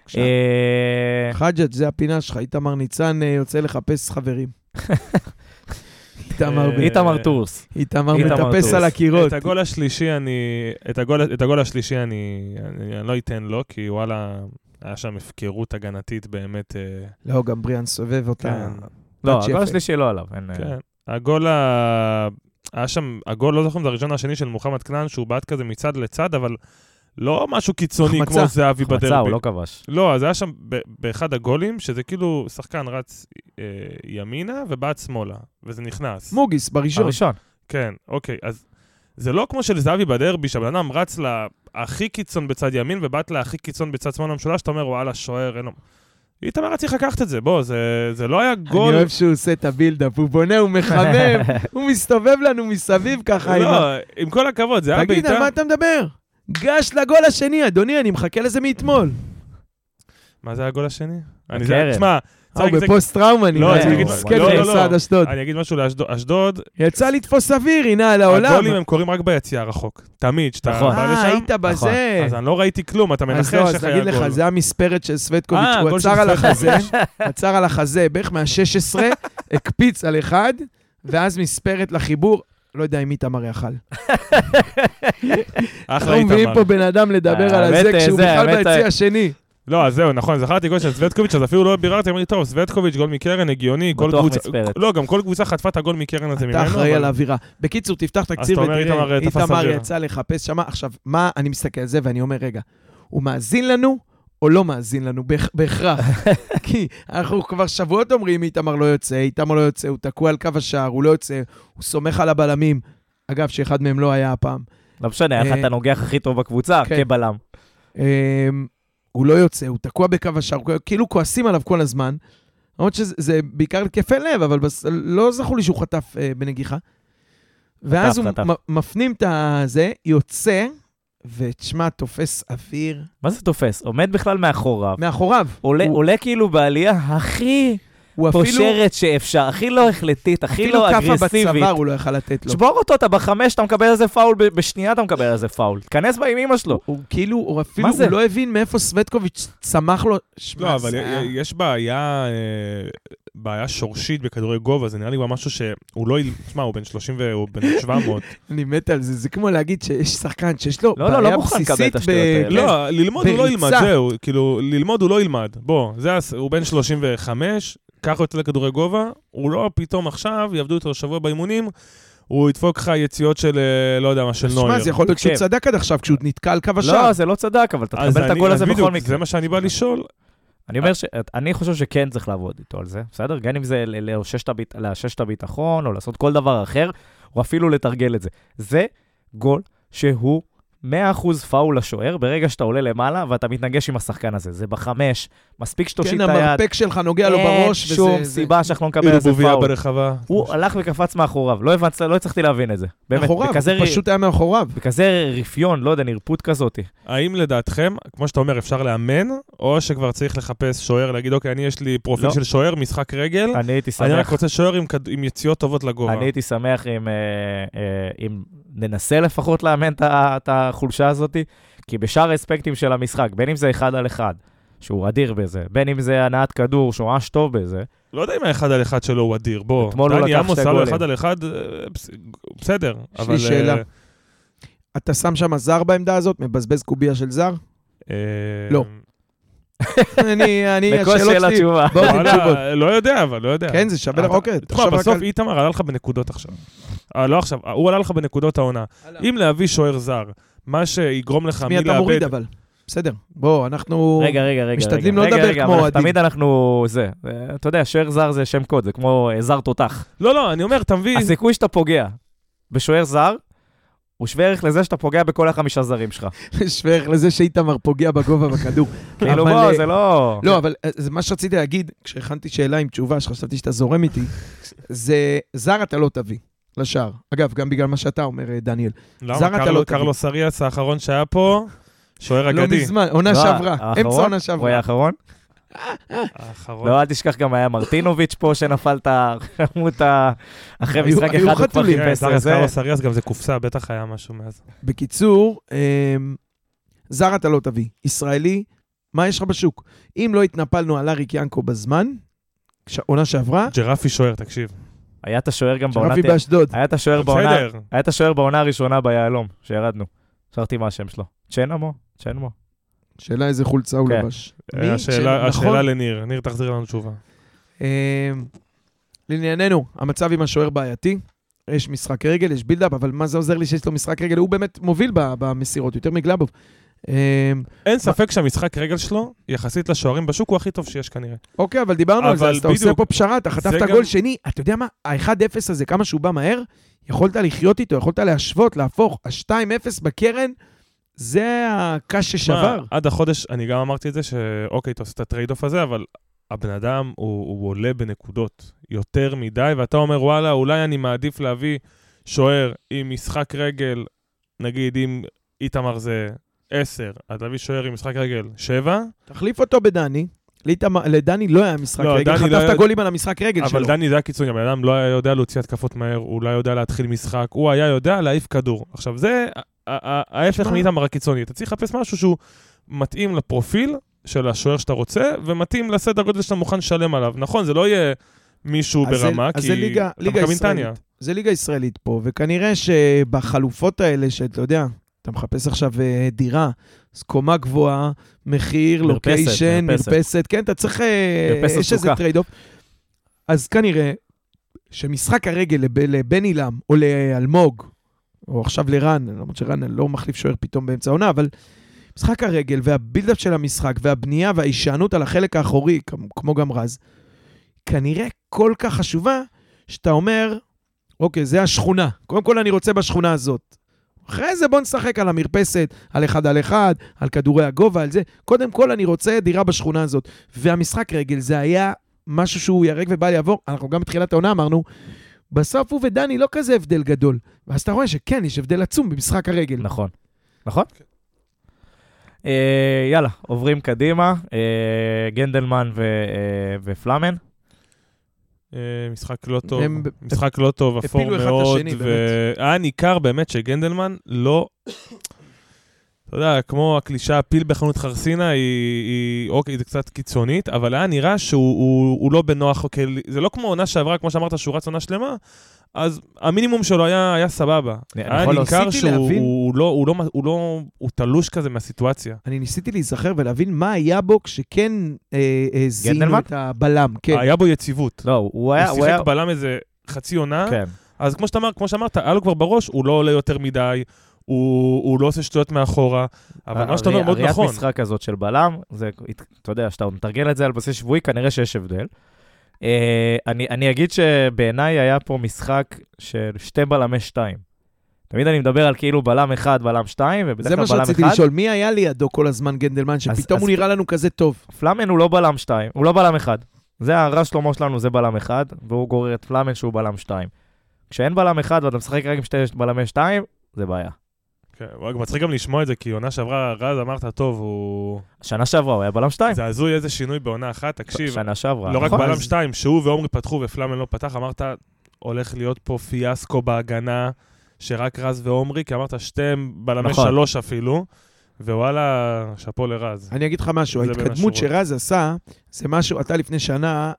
Speaker 2: עכשיו,
Speaker 1: אה,
Speaker 2: חג'ג', זה הפינה שלך, איתמר ניצן אה, יוצא לחפש חברים. איתמר
Speaker 1: טורס.
Speaker 2: איתמר מטפס. על הקירות.
Speaker 3: את הגול השלישי אני... את הגול, את הגול השלישי אני, אני, אני לא אתן לו, כי וואלה, היה שם הפקרות הגנתית באמת... אה,
Speaker 2: לא, גם בריאן סובב אותה.
Speaker 3: כן.
Speaker 1: לא, הגול. השלישי לא עליו. אין,
Speaker 3: כן. הגול ה... היה שם, הגול, לא זוכר אם זה הראשון או השני של מוחמד כנען, שהוא בעט כזה מצד לצד, אבל לא משהו קיצוני
Speaker 2: החמצה.
Speaker 3: כמו זהבי בדרבי.
Speaker 1: החמצה, הוא לא כבש.
Speaker 3: לא, אז היה שם ב- באחד הגולים, שזה כאילו שחקן רץ אה, ימינה ובעט שמאלה, וזה נכנס.
Speaker 2: מוגיס, בראשון.
Speaker 1: הראשון.
Speaker 3: כן, אוקיי, אז זה לא כמו של זהבי בדרבי, שהבן אדם רץ להכי קיצון בצד ימין ובעט להכי קיצון בצד שמאל במשולש, אתה אומר, וואלה, שוער, אין לו... איתמר היה צריך לקחת את זה, בוא, זה, זה לא היה גול...
Speaker 2: אני אוהב שהוא עושה את הבילדאפ, הוא בונה, הוא מחמם, הוא מסתובב לנו מסביב ככה. עם ה-
Speaker 3: לא, עם כל הכבוד, זה היה
Speaker 2: תגיד,
Speaker 3: בעיטה...
Speaker 2: על מה אתה מדבר? גש לגול השני, אדוני, אני מחכה לזה מאתמול.
Speaker 3: מה זה הגול השני? אני. זה... תשמע,
Speaker 2: אה, הוא בפוסט טראומה,
Speaker 1: אני
Speaker 2: מסכן
Speaker 3: לא, לא,
Speaker 2: כדורסל
Speaker 3: לא.
Speaker 2: אשדוד.
Speaker 3: אני אגיד משהו לאשדוד. אשדוד,
Speaker 2: יצא לתפוס אוויר, הנה, על העולם.
Speaker 3: הגולים הם קורים רק ביציאה הרחוק. תמיד, שאתה
Speaker 1: נכון.
Speaker 3: בא
Speaker 2: אה,
Speaker 3: לשם,
Speaker 2: היית בזה.
Speaker 3: אז אני לא ראיתי כלום, אתה מנחש
Speaker 2: אז אז
Speaker 3: איך היה
Speaker 2: נגיד לך,
Speaker 3: גול.
Speaker 2: זה המספרת של סווטקוביץ',
Speaker 3: אה,
Speaker 2: הוא
Speaker 3: גול
Speaker 2: עצר על החזה. עצר על החזה, בערך מה-16, הקפיץ על אחד, ואז מספרת לחיבור. לא יודע אם איתמר יאכל.
Speaker 3: אחלה
Speaker 2: אנחנו מביאים
Speaker 3: איתמר.
Speaker 2: פה בן אדם לדבר על הזה, כשהוא
Speaker 1: זה,
Speaker 2: בכלל ביציע השני.
Speaker 3: לא, אז זהו, נכון, זכרתי גול של סווטקוביץ', אז אפילו לא ביררתי, אמרתי, טוב, סווטקוביץ', גול מקרן, הגיוני, כל
Speaker 1: בטוח
Speaker 3: קבוצה...
Speaker 1: מספרת.
Speaker 3: לא, גם כל קבוצה חטפה את הגול מקרן הזה ממנו.
Speaker 2: אתה אחראי על האווירה. בקיצור, תפתח תקציר ותראה,
Speaker 3: איתמר
Speaker 2: איתמר
Speaker 3: אווירה.
Speaker 2: יצא לחפש שם. עכשיו, מה, אני מסתכל על זה ואני אומר, רגע, הוא מאזין לנו או לא מאזין לנו? בהכ- בהכרח. כי אנחנו כבר שבועות אומרים, איתמר לא יוצא, איתמר לא יוצא, הוא תקוע על קו השער, הוא לא יוצא, הוא סומך על הבלמים. אגב, שאחד מהם לא היה הפעם.
Speaker 1: לא משנה, איך
Speaker 2: אה,
Speaker 1: אתה נוגח הכי טוב בקבוצה,
Speaker 2: כן.
Speaker 1: כבלם.
Speaker 2: אמ, הוא לא יוצא, הוא תקוע בקו השער, כאילו כועסים עליו כל הזמן. למרות שזה זה בעיקר התקפי לב, אבל בס... לא זכור לי שהוא חטף אה, בנגיחה. ואז הוא
Speaker 1: חטף.
Speaker 2: מפנים את הזה, יוצא, ותשמע, תופס אוויר
Speaker 1: מה זה תופס? עומד בכלל מאחוריו.
Speaker 2: מאחוריו.
Speaker 1: עולה,
Speaker 2: הוא-
Speaker 1: עולה כאילו בעלייה הכי
Speaker 2: הוא אפילו,
Speaker 1: פושרת שאפשר, הכי לא החלטית, הכי
Speaker 2: אפילו
Speaker 1: לא
Speaker 2: כאפה
Speaker 1: אגרסיבית.
Speaker 2: בצוואר הוא לא יכל לתת לו.
Speaker 1: שבור אותו, אתה בחמש, אתה מקבל על זה פאול, ב- בשנייה אתה מקבל על זה פאול. תיכנס בה עם אמא שלו.
Speaker 2: הוא כאילו, הוא אפילו? הוא לא הבין מאיפה סווטקוביץ' צמח לו. שמע,
Speaker 3: לא, אבל י- יש בעיה, אה, בעיה שורשית בכדורי גובה, זה נראה לי כבר משהו שהוא לא... תשמע, הוא בן 30 והוא בן 700.
Speaker 2: אני מת על זה, זה כמו להגיד שיש שחקן שיש לו
Speaker 1: לא, לא, לא
Speaker 2: בעיה
Speaker 1: מוכן לקבל
Speaker 2: בסיסית
Speaker 1: את השטויות האלה.
Speaker 2: ב-
Speaker 3: לא, ללמוד הוא לא ילמד. זהו, כאילו, ללמוד הוא לא ילמד. בוא, הוא בן 35, ככה יוצא לכדורי גובה, הוא לא פתאום עכשיו, יעבדו איתו שבוע באימונים, הוא ידפוק לך יציאות של, אה, לא יודע מה, של נויר.
Speaker 2: שמע, זה יכול להיות שהוא
Speaker 1: תקשיב.
Speaker 2: צדק עד עכשיו, כשהוא נתקע על קו השער.
Speaker 1: לא, זה לא צדק, אבל אתה תקבל את הגול הזה בכל מקרה.
Speaker 3: זה מה שאני בא לשאול.
Speaker 1: אני אומר ש... אני חושב שכן צריך לעבוד איתו על זה, בסדר? גם אם זה לאשש את הביטחון, או לעשות כל דבר אחר, או אפילו לתרגל את זה. זה גול שהוא 100% פאול לשוער ברגע שאתה עולה למעלה ואתה מתנגש עם השחקן הזה. זה בחמש, מספיק שתושיט
Speaker 2: כן,
Speaker 1: את היד.
Speaker 2: המרפק שלך נוגע לו בראש,
Speaker 1: אין שום
Speaker 2: וזה... זה-
Speaker 1: סיבה שאנחנו לא נקבל
Speaker 3: כאילו
Speaker 1: על זה
Speaker 3: בוביה
Speaker 1: פאול.
Speaker 3: ברחבה.
Speaker 1: הוא הלך וקפץ מאחוריו, לא הבנתי, לא הצלחתי להבין את זה. באמת,
Speaker 2: מאחוריו,
Speaker 1: בכזה,
Speaker 2: הוא פשוט היה מאחוריו.
Speaker 1: בכזה רפיון, לא יודע, נרפות כזאת.
Speaker 3: האם לדעתכם, כמו שאתה אומר, אפשר לאמן, או שכבר צריך לחפש שוער, להגיד, אוקיי, אני יש לי פרופיל
Speaker 1: לא.
Speaker 3: של שוער, משחק רגל,
Speaker 1: אני הייתי
Speaker 3: אני רק
Speaker 1: שמח,
Speaker 3: רוצה שוער עם כד- עם יציאות טובות לגובה.
Speaker 1: אני הייתי שמח אם, אה, אה, אם ננסה לפחות לאמן את ה- את החולשה הזאת, כי בשאר האספקטים של המשחק, בין אם זה אחד על אחד, שהוא אדיר בזה, בין אם זה הנעת כדור, שהוא ממש טוב בזה,
Speaker 3: לא יודע אם האחד על אחד שלו הוא אדיר, בוא.
Speaker 1: אתמול הוא
Speaker 3: דני
Speaker 1: לקח
Speaker 3: עמוס
Speaker 1: שתי
Speaker 3: היה לו
Speaker 1: גולים.
Speaker 3: אחד על אחד, אה, בס- בסדר.
Speaker 2: יש לי
Speaker 3: אבל,
Speaker 2: שאלה.
Speaker 3: אה,
Speaker 2: אתה שם שם זר בעמדה הזאת, מבזבז קובייה של זר?
Speaker 3: אה,
Speaker 2: לא. אני, אני,
Speaker 1: בכל
Speaker 2: השאלות
Speaker 1: שאלה
Speaker 2: שלי,
Speaker 1: תשובה.
Speaker 2: בואו עם תשובות.
Speaker 3: וואלה, לא יודע, אבל לא יודע.
Speaker 2: כן, זה שווה לך, אוקיי.
Speaker 3: תשמע, בסוף איתמר עלה לך בנקודות עכשיו. אה, לא עכשיו, הוא עלה לך בנקודות העונה. אם להביא שוער זר, מה שיגרום לך
Speaker 2: מי אתה מוריד אבל? בסדר, בוא, אנחנו...
Speaker 1: רגע, רגע, רגע.
Speaker 2: משתדלים
Speaker 1: רגע,
Speaker 2: לא לדבר
Speaker 1: רגע,
Speaker 2: כמו
Speaker 1: אבל
Speaker 2: אוהדים.
Speaker 1: תמיד אנחנו, זה, אה, אתה יודע, שוער זר זה שם קוד, זה כמו אה, זר תותח.
Speaker 3: לא, לא, אני אומר, אתה מביא...
Speaker 1: הסיכוי שאתה פוגע בשוער זר, הוא שווה ערך לזה שאתה פוגע בכל החמישה זרים שלך.
Speaker 2: שווה ערך לזה שאיתמר פוגע בגובה בכדור.
Speaker 1: כאילו, בוא,
Speaker 2: אה,
Speaker 1: זה לא...
Speaker 2: לא, אבל זה מה שרציתי להגיד, כשהכנתי שאלה עם תשובה, שחשבתי שאתה זורם איתי, זה זר אתה לא תביא לשער. אגב, גם בגלל מה שאתה אומר, אה, דניאל.
Speaker 3: למה?
Speaker 2: זר אתה
Speaker 3: קרלו-
Speaker 2: לא תביא.
Speaker 3: קרלוס אריאס האחרון שהיה פה, שוער
Speaker 2: לא
Speaker 3: אגדי.
Speaker 2: מזמן, עונה
Speaker 1: לא,
Speaker 2: שעברה,
Speaker 1: האחרון?
Speaker 2: אמצע עונה
Speaker 1: הוא היה
Speaker 2: שעברה.
Speaker 1: האחרון?
Speaker 3: האחרון.
Speaker 1: לא, אל תשכח, גם היה מרטינוביץ' פה שנפל את החמות ה... אחרי משחק אחד הוא כבר חיפש
Speaker 3: זר
Speaker 1: זה.
Speaker 3: קרלוס אריאס גם זה קופסה, בטח היה משהו מאז.
Speaker 2: בקיצור, אמ, זר אתה לא תביא. ישראלי, מה יש לך בשוק? אם לא התנפלנו על אריק ינקו בזמן, עונה שעברה,
Speaker 3: ג'רפי שוער, תקשיב.
Speaker 1: היה את השוער גם בעונה...
Speaker 2: שרפי באשדוד.
Speaker 1: היה את השוער בעונה...
Speaker 3: בסדר.
Speaker 1: היה את השוער בעונה הראשונה ביהלום, שירדנו. שכחתי מה השם שלו. צ'נמו? צ'נמו.
Speaker 2: שאלה איזה חולצה הוא
Speaker 1: כן.
Speaker 2: לבש. מי?
Speaker 3: השאלה
Speaker 2: נכון.
Speaker 3: השאלה לניר, ניר תחזיר לנו תשובה.
Speaker 2: אמ, לענייננו, המצב עם השוער בעייתי. יש משחק רגל, יש בילדאפ, אבל מה זה עוזר לי שיש לו משחק רגל? הוא באמת מוביל במסירות, יותר מגלאבוב. אמ,
Speaker 3: אין ספק שהמשחק רגל שלו, יחסית לשוערים בשוק, הוא הכי טוב שיש כנראה.
Speaker 2: אוקיי, אבל דיברנו על זה, אז אתה עושה פה פשרה, אתה חטפת גול שני. אתה יודע מה? ה-1-0 הזה, כמה שהוא בא מהר, יכולת לחיות איתו, יכולת להשוות, להפוך. ה-2-0 בקרן, זה הקש ששבר.
Speaker 3: עד החודש, אני גם אמרתי את זה, שאוקיי, אתה עושה את ה trade off הזה, אבל הבן אדם, הוא, הוא עולה בנקודות יותר מדי, ואתה אומר, וואלה, אולי אני מעדיף להביא שוער עם משחק רגל, נגיד, אם איתמר זה 10, אז להביא שוער עם משחק רגל 7,
Speaker 2: תחליף אותו בדני. לאיתמר- לדני לא היה משחק
Speaker 3: לא,
Speaker 2: רגל,
Speaker 3: דני לא
Speaker 2: חטפת
Speaker 3: היה-
Speaker 2: גולים על המשחק רגל
Speaker 3: אבל
Speaker 2: שלו.
Speaker 3: דני זה היה קיצוני, הבן אדם לא היה יודע להוציא התקפות מהר, הוא לא היה יודע להתחיל משחק, הוא היה יודע להעיף כדור. עכשיו, זה ההפך. מאיתמר הקיצוני. אתה צריך לחפש משהו שהוא מתאים לפרופיל של השוער שאתה רוצה, ומתאים לסדר גודל שאתה מוכן לשלם עליו. נכון, זה לא יהיה מישהו
Speaker 2: אז זה-
Speaker 3: ברמה,
Speaker 2: אז
Speaker 3: כי
Speaker 2: זה ליגה-
Speaker 3: אתה
Speaker 2: ישראלית.
Speaker 3: נתניה.
Speaker 2: זה ליגה ישראלית פה, וכנראה שבחלופות האלה, שאתה יודע, אתה מחפש עכשיו אה, דירה, אז קומה גבוהה, מחיר, location,
Speaker 1: מרפסת.
Speaker 2: כן, אתה צריך... אה,
Speaker 1: מרפסת
Speaker 2: יש איזה. trade off. אז כנראה שמשחק הרגל לב- לבן עילם, או לאלמוג, או עכשיו לרן, למרות שרן לא מחליף שוער פתאום באמצע העונה, אבל משחק הרגל והבילדאפ של המשחק והבנייה וההישענות על החלק האחורי, כמו גם רז, כנראה כל כך חשובה, שאתה אומר, אוקיי, זה השכונה. קודם כל אני רוצה בשכונה הזאת. אחרי זה בוא נשחק על המרפסת, על אחד על אחד, על כדורי הגובה, על זה. קודם כל אני רוצה דירה בשכונה הזאת. והמשחק רגל, זה היה משהו שהוא ייהרג ובל יעבור. אנחנו גם בתחילת העונה אמרנו, בסוף הוא ודני לא כזה הבדל גדול. ואז אתה רואה שכן, יש הבדל עצום במשחק הרגל.
Speaker 1: נכון. נכון? אה, יאללה, עוברים קדימה. אה, גנדלמן אה, ופלאמן.
Speaker 3: אה, משחק לא טוב,
Speaker 2: הם
Speaker 3: משחק לא טוב, אפור
Speaker 2: הפילו אחד את
Speaker 3: מאוד,
Speaker 2: השני,
Speaker 3: והיה ניכר באמת שגנדלמן לא... אתה יודע, כמו הקלישה, פיל בחנות חרסינה, היא, היא, אוקיי, זה קצת קיצונית, אבל היה נראה שהוא הוא, הוא לא בנוח, אוקיי, זה לא כמו עונה שעברה, כמו שאמרת, שהוא רץ עונה שלמה, אז המינימום שלו היה, היה סבבה.
Speaker 1: אני
Speaker 3: היה ניכר שהוא
Speaker 2: להבין-
Speaker 3: הוא לא, הוא לא, הוא לא, הוא תלוש כזה מהסיטואציה.
Speaker 2: אני ניסיתי להיזכר ולהבין מה היה בו כשכן אה, אה, זיהינו? את הבלם. כן.
Speaker 3: היה בו יציבות.
Speaker 1: לא, הוא היה...
Speaker 3: הוא
Speaker 1: הוא היה...
Speaker 3: שיחק בלם איזה חצי עונה,
Speaker 1: כן.
Speaker 3: אז כמו שאתה אמר, כמו שאמרת, היה לו כבר בראש, הוא לא עולה יותר מדי, הוא, הוא לא עושה שטויות מאחורה, אבל מה שאתה אומר מאוד נכון.
Speaker 1: הראיית משחק הזאת של בלם, זה, אתה יודע, כשאתה מתרגל את זה על בסיס שבועי, כנראה שיש הבדל. אה, אני, אני אגיד שבעיניי היה פה משחק של שתי בלמי שתיים. תמיד אני מדבר על כאילו בלם אחד, בלם שתיים, ובדרך כלל בלם אחד.
Speaker 2: זה מה שרציתי לשאול, מי היה לידו כל הזמן גנדלמן, שפתאום אז, הוא אז... נראה לנו כזה טוב?
Speaker 1: פלאמן הוא לא בלם שתיים, הוא לא בלם אחד. זה הרז שלמה שלנו, זה בלם אחד, והוא גורר את פלאמן שהוא בלם שתיים. כשאין בלם אחד ואתה משחק רק עם שתי בלמי שתיים, זה בעיה.
Speaker 3: כן, מצחיק גם לשמוע את זה, כי עונה שעברה, רז אמרת, טוב, הוא...
Speaker 1: שנה שעברה הוא היה בלם שתיים.
Speaker 3: זה הזוי איזה שינוי בעונה אחת, תקשיב.
Speaker 1: שנה שעברה.
Speaker 3: לא רק נכון. בלם שתיים, שהוא ועומרי פתחו ופלאמן לא פתח, אמרת, הולך להיות פה פיאסקו בהגנה, שרק רז ועומרי, כי אמרת שתיהם בלמי נכון. שלוש אפילו. ווואלה, שאפו לרז.
Speaker 2: אני אגיד לך משהו, ההתקדמות שרז עשה, זה משהו, אתה לפני שנה,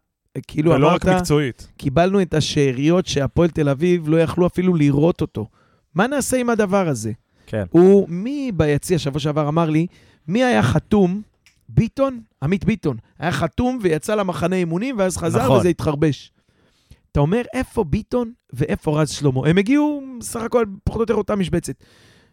Speaker 2: כאילו
Speaker 3: אמרת... ולא רק מקצועית.
Speaker 2: קיבלנו את השאריות שהפועל תל אביב לא יכלו אפילו לראות אותו. מה נעשה עם הדבר הזה?
Speaker 1: כן.
Speaker 2: הוא, מי ביציע שבוע שעבר אמר לי, מי היה חתום? ביטון? עמית ביטון. היה חתום ויצא למחנה אימונים, ואז חזר נכון. וזה התחרבש. אתה אומר, איפה ביטון ואיפה רז שלמה? הם הגיעו סך הכל פחות או יותר אותה משבצת.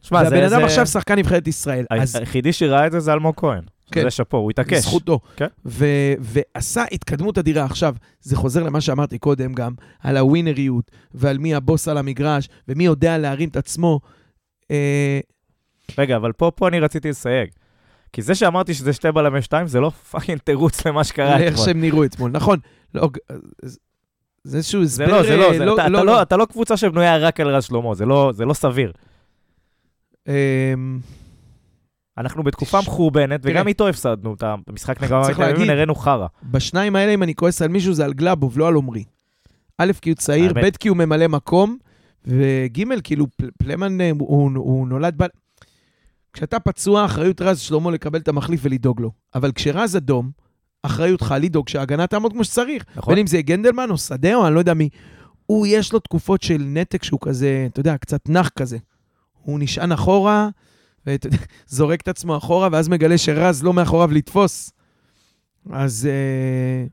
Speaker 2: שמה, והבן אדם זה... עכשיו שחקן נבחרת ישראל.
Speaker 1: אז... היחידי שראה את זה זה אלמוג כהן. כן. זה שאפו, הוא התעקש.
Speaker 2: זכותו. כן. ו- ועשה התקדמות אדירה. עכשיו, זה חוזר למה שאמרתי קודם גם, על הווינריות, ועל מי הבוס על המגרש, ומי יודע להרים את עצמו.
Speaker 1: אה... רגע, אבל פה, פה אני רציתי לסייג. כי זה שאמרתי שזה שתי בלמי שתיים, זה לא fucking תירוץ למה שקרה
Speaker 2: אתמול. איך שהם נראו אתמול, נכון. לא, זה איזשהו הסבר...
Speaker 1: זה לא, זה לא, זה, לא, אתה, לא, אתה, לא, אתה לא קבוצה שבנויה רק על רז שלמה, זה לא, זה לא סביר. אמ, אנחנו בתקופה מחורבנת, וגם איתו הפסדנו את המשחק נגד מכבי תל אביב, נראינו חרא.
Speaker 2: בשניים האלה, אם אני כועס על מישהו, זה על גלאבוב, לא על עומרי. א', כי הוא צעיר, ב', כי הוא ממלא מקום, וג', כאילו, פלמן, אה, הוא נולד ב... כשאתה פצוע, אחריות רז שלמה לקבל את המחליף ולדאוג לו. אבל כשרז אדום, אחריותך לדאוג שההגנה תעמוד כמו שצריך. נכון. בין אם זה גנדלמן או שדה או אני לא יודע מי. הוא, יש לו תקופות של נתק שהוא כזה, אתה יודע, קצת נח כזה. הוא נשען אחורה, וזורק את עצמו אחורה, ואז מגלה שרז לא מאחוריו לתפוס. אז uh,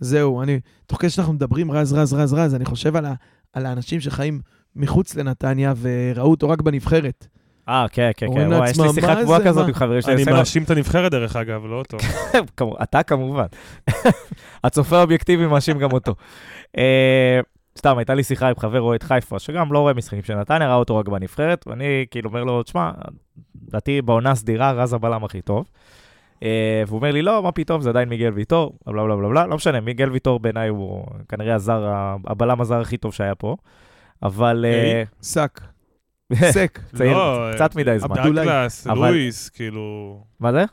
Speaker 2: זהו, אני, תוך כדי שאנחנו מדברים רז, רז, רז, רז, אני חושב על, ה, על האנשים שחיים מחוץ לנתניה וראו אותו רק בנבחרת.
Speaker 1: אה, כן, כן, כן. וואי, יש לי שיחה קבועה כזאת עם חברים שלי.
Speaker 3: אני מאשים את הנבחרת, דרך אגב, לא אותו.
Speaker 1: אתה כמובן. הצופה האובייקטיבי מאשים גם אותו. אה, סתם, הייתה לי שיחה עם חבר אוהד חיפה, שגם לא רואה משחקים של נתניה, ראה אותו רק בנבחרת, ואני כאילו אומר לו, תשמע, לדעתי בעונה סדירה רז הבלם הכי טוב. אה, והוא אומר לי, לא, מה פתאום, זה עדיין מיגל ויטור, בלה בלה בלה בלה, לא משנה, מיגל ויטור בעיניי הוא כנראה הזר, הבלם הזר הכי טוב שהיה פה, אבל...
Speaker 2: שק. סק.
Speaker 1: צעיר, לא, קצת מדי זמן.
Speaker 3: דאגלס, לואיס, כאילו...
Speaker 1: מה זה?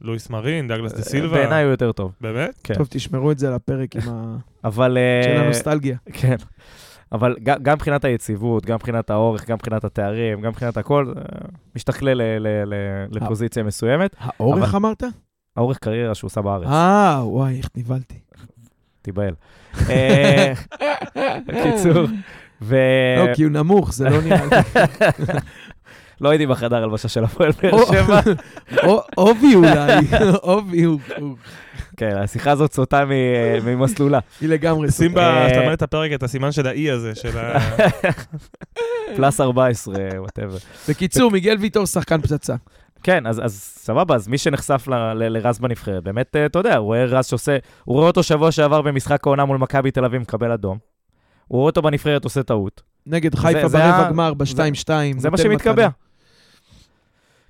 Speaker 3: לואיס מרין, דאגלס דה סילבה.
Speaker 1: בעיניי הוא יותר טוב.
Speaker 3: באמת?
Speaker 2: כן. טוב, תשמרו את זה לפרק עם ה...
Speaker 1: אבל...
Speaker 2: של הנוסטלגיה.
Speaker 1: כן. אבל גם מבחינת היציבות, גם מבחינת האורך, גם מבחינת התארים, גם מבחינת הכל, משתכלל לפוזיציה מסוימת.
Speaker 2: האורך אמרת?
Speaker 1: האורך קריירה שהוא עושה בארץ.
Speaker 2: אה, וואי, איך נבהלתי.
Speaker 1: תיבהל. בקיצור, ו...
Speaker 2: לא, כי הוא נמוך, זה לא נראה לי.
Speaker 1: לא הייתי בחדר הלבשה של הפועל באר שבע.
Speaker 2: אובי אולי, אובי הוא...
Speaker 1: כן, השיחה הזאת סוטה ממסלולה.
Speaker 2: היא לגמרי
Speaker 3: סוטה. שים בה, אתה אומר את הפרק, את הסימן של האי הזה, של ה...
Speaker 1: פלאס 14, whatever.
Speaker 2: בקיצור, מיגל ויטור שחקן פצצה.
Speaker 1: כן, אז, אז סבבה, אז מי שנחשף ל, ל, לרז בנבחרת, באמת, אתה יודע, הוא רואה רז שעושה, הוא רואה אותו שבוע שעבר במשחק העונה מול מכבי תל אביב מקבל אדום. הוא רואה אותו בנבחרת עושה טעות.
Speaker 2: נגד חיפה ברבע גמר, ב-2-2.
Speaker 1: זה מה שמתקבע.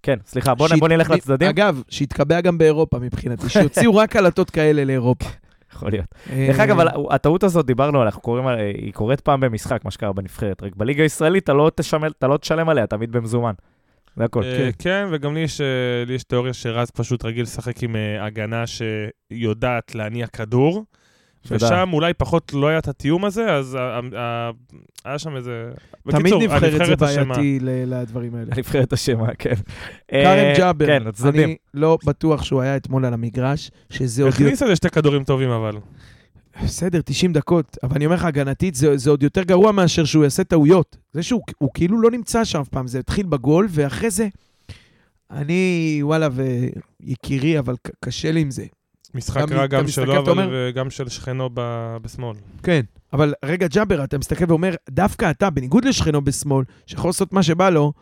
Speaker 1: כן, סליחה, בוא, בוא נלך לצדדים.
Speaker 2: אגב, שהתקבע גם באירופה מבחינתי, שיוציאו רק קלטות כאלה לאירופה.
Speaker 1: יכול להיות. אה, דרך אגב, הטעות הזאת, דיברנו עליה, אנחנו קוראים עליה, היא קורית פעם במשחק, מה שקרה בנבחרת. רק בליגה הישראלית אתה לא, תשמל, אתה לא תשלם עליה, תמיד במזומן. זה הכל.
Speaker 3: אה, כן. כן, וגם לי יש, אה, לי יש תיאוריה שרז פשוט רגיל לשחק עם הגנה שיודעת להניע כדור. ושם אולי פחות לא היה את התיאום הזה, אז היה שם איזה...
Speaker 2: תמיד נבחרת זה בעייתי לדברים האלה.
Speaker 1: הנבחרת אשמה, כן.
Speaker 2: כרם אה, ג'אבר, כן, אני לא בטוח שהוא היה אתמול על המגרש, שזה עוד...
Speaker 3: הכניס איזה שתי כדורים טובים, אבל.
Speaker 2: בסדר, 90 דקות, אבל אני אומר לך, הגנתית, זה, זה עוד יותר גרוע מאשר שהוא יעשה טעויות. זה שהוא כאילו לא נמצא שם אף פעם, זה התחיל בגול, ואחרי זה, אני, וואלה, ויקירי, אבל קשה לי עם זה.
Speaker 3: משחק רע גם שלו, אבל אומר... וגם של שכנו ב... בשמאל.
Speaker 2: כן, אבל רגע, ג'אבר, אתה מסתכל ואומר, דווקא אתה, בניגוד לשכנו בשמאל, שיכול לעשות מה שבא לו,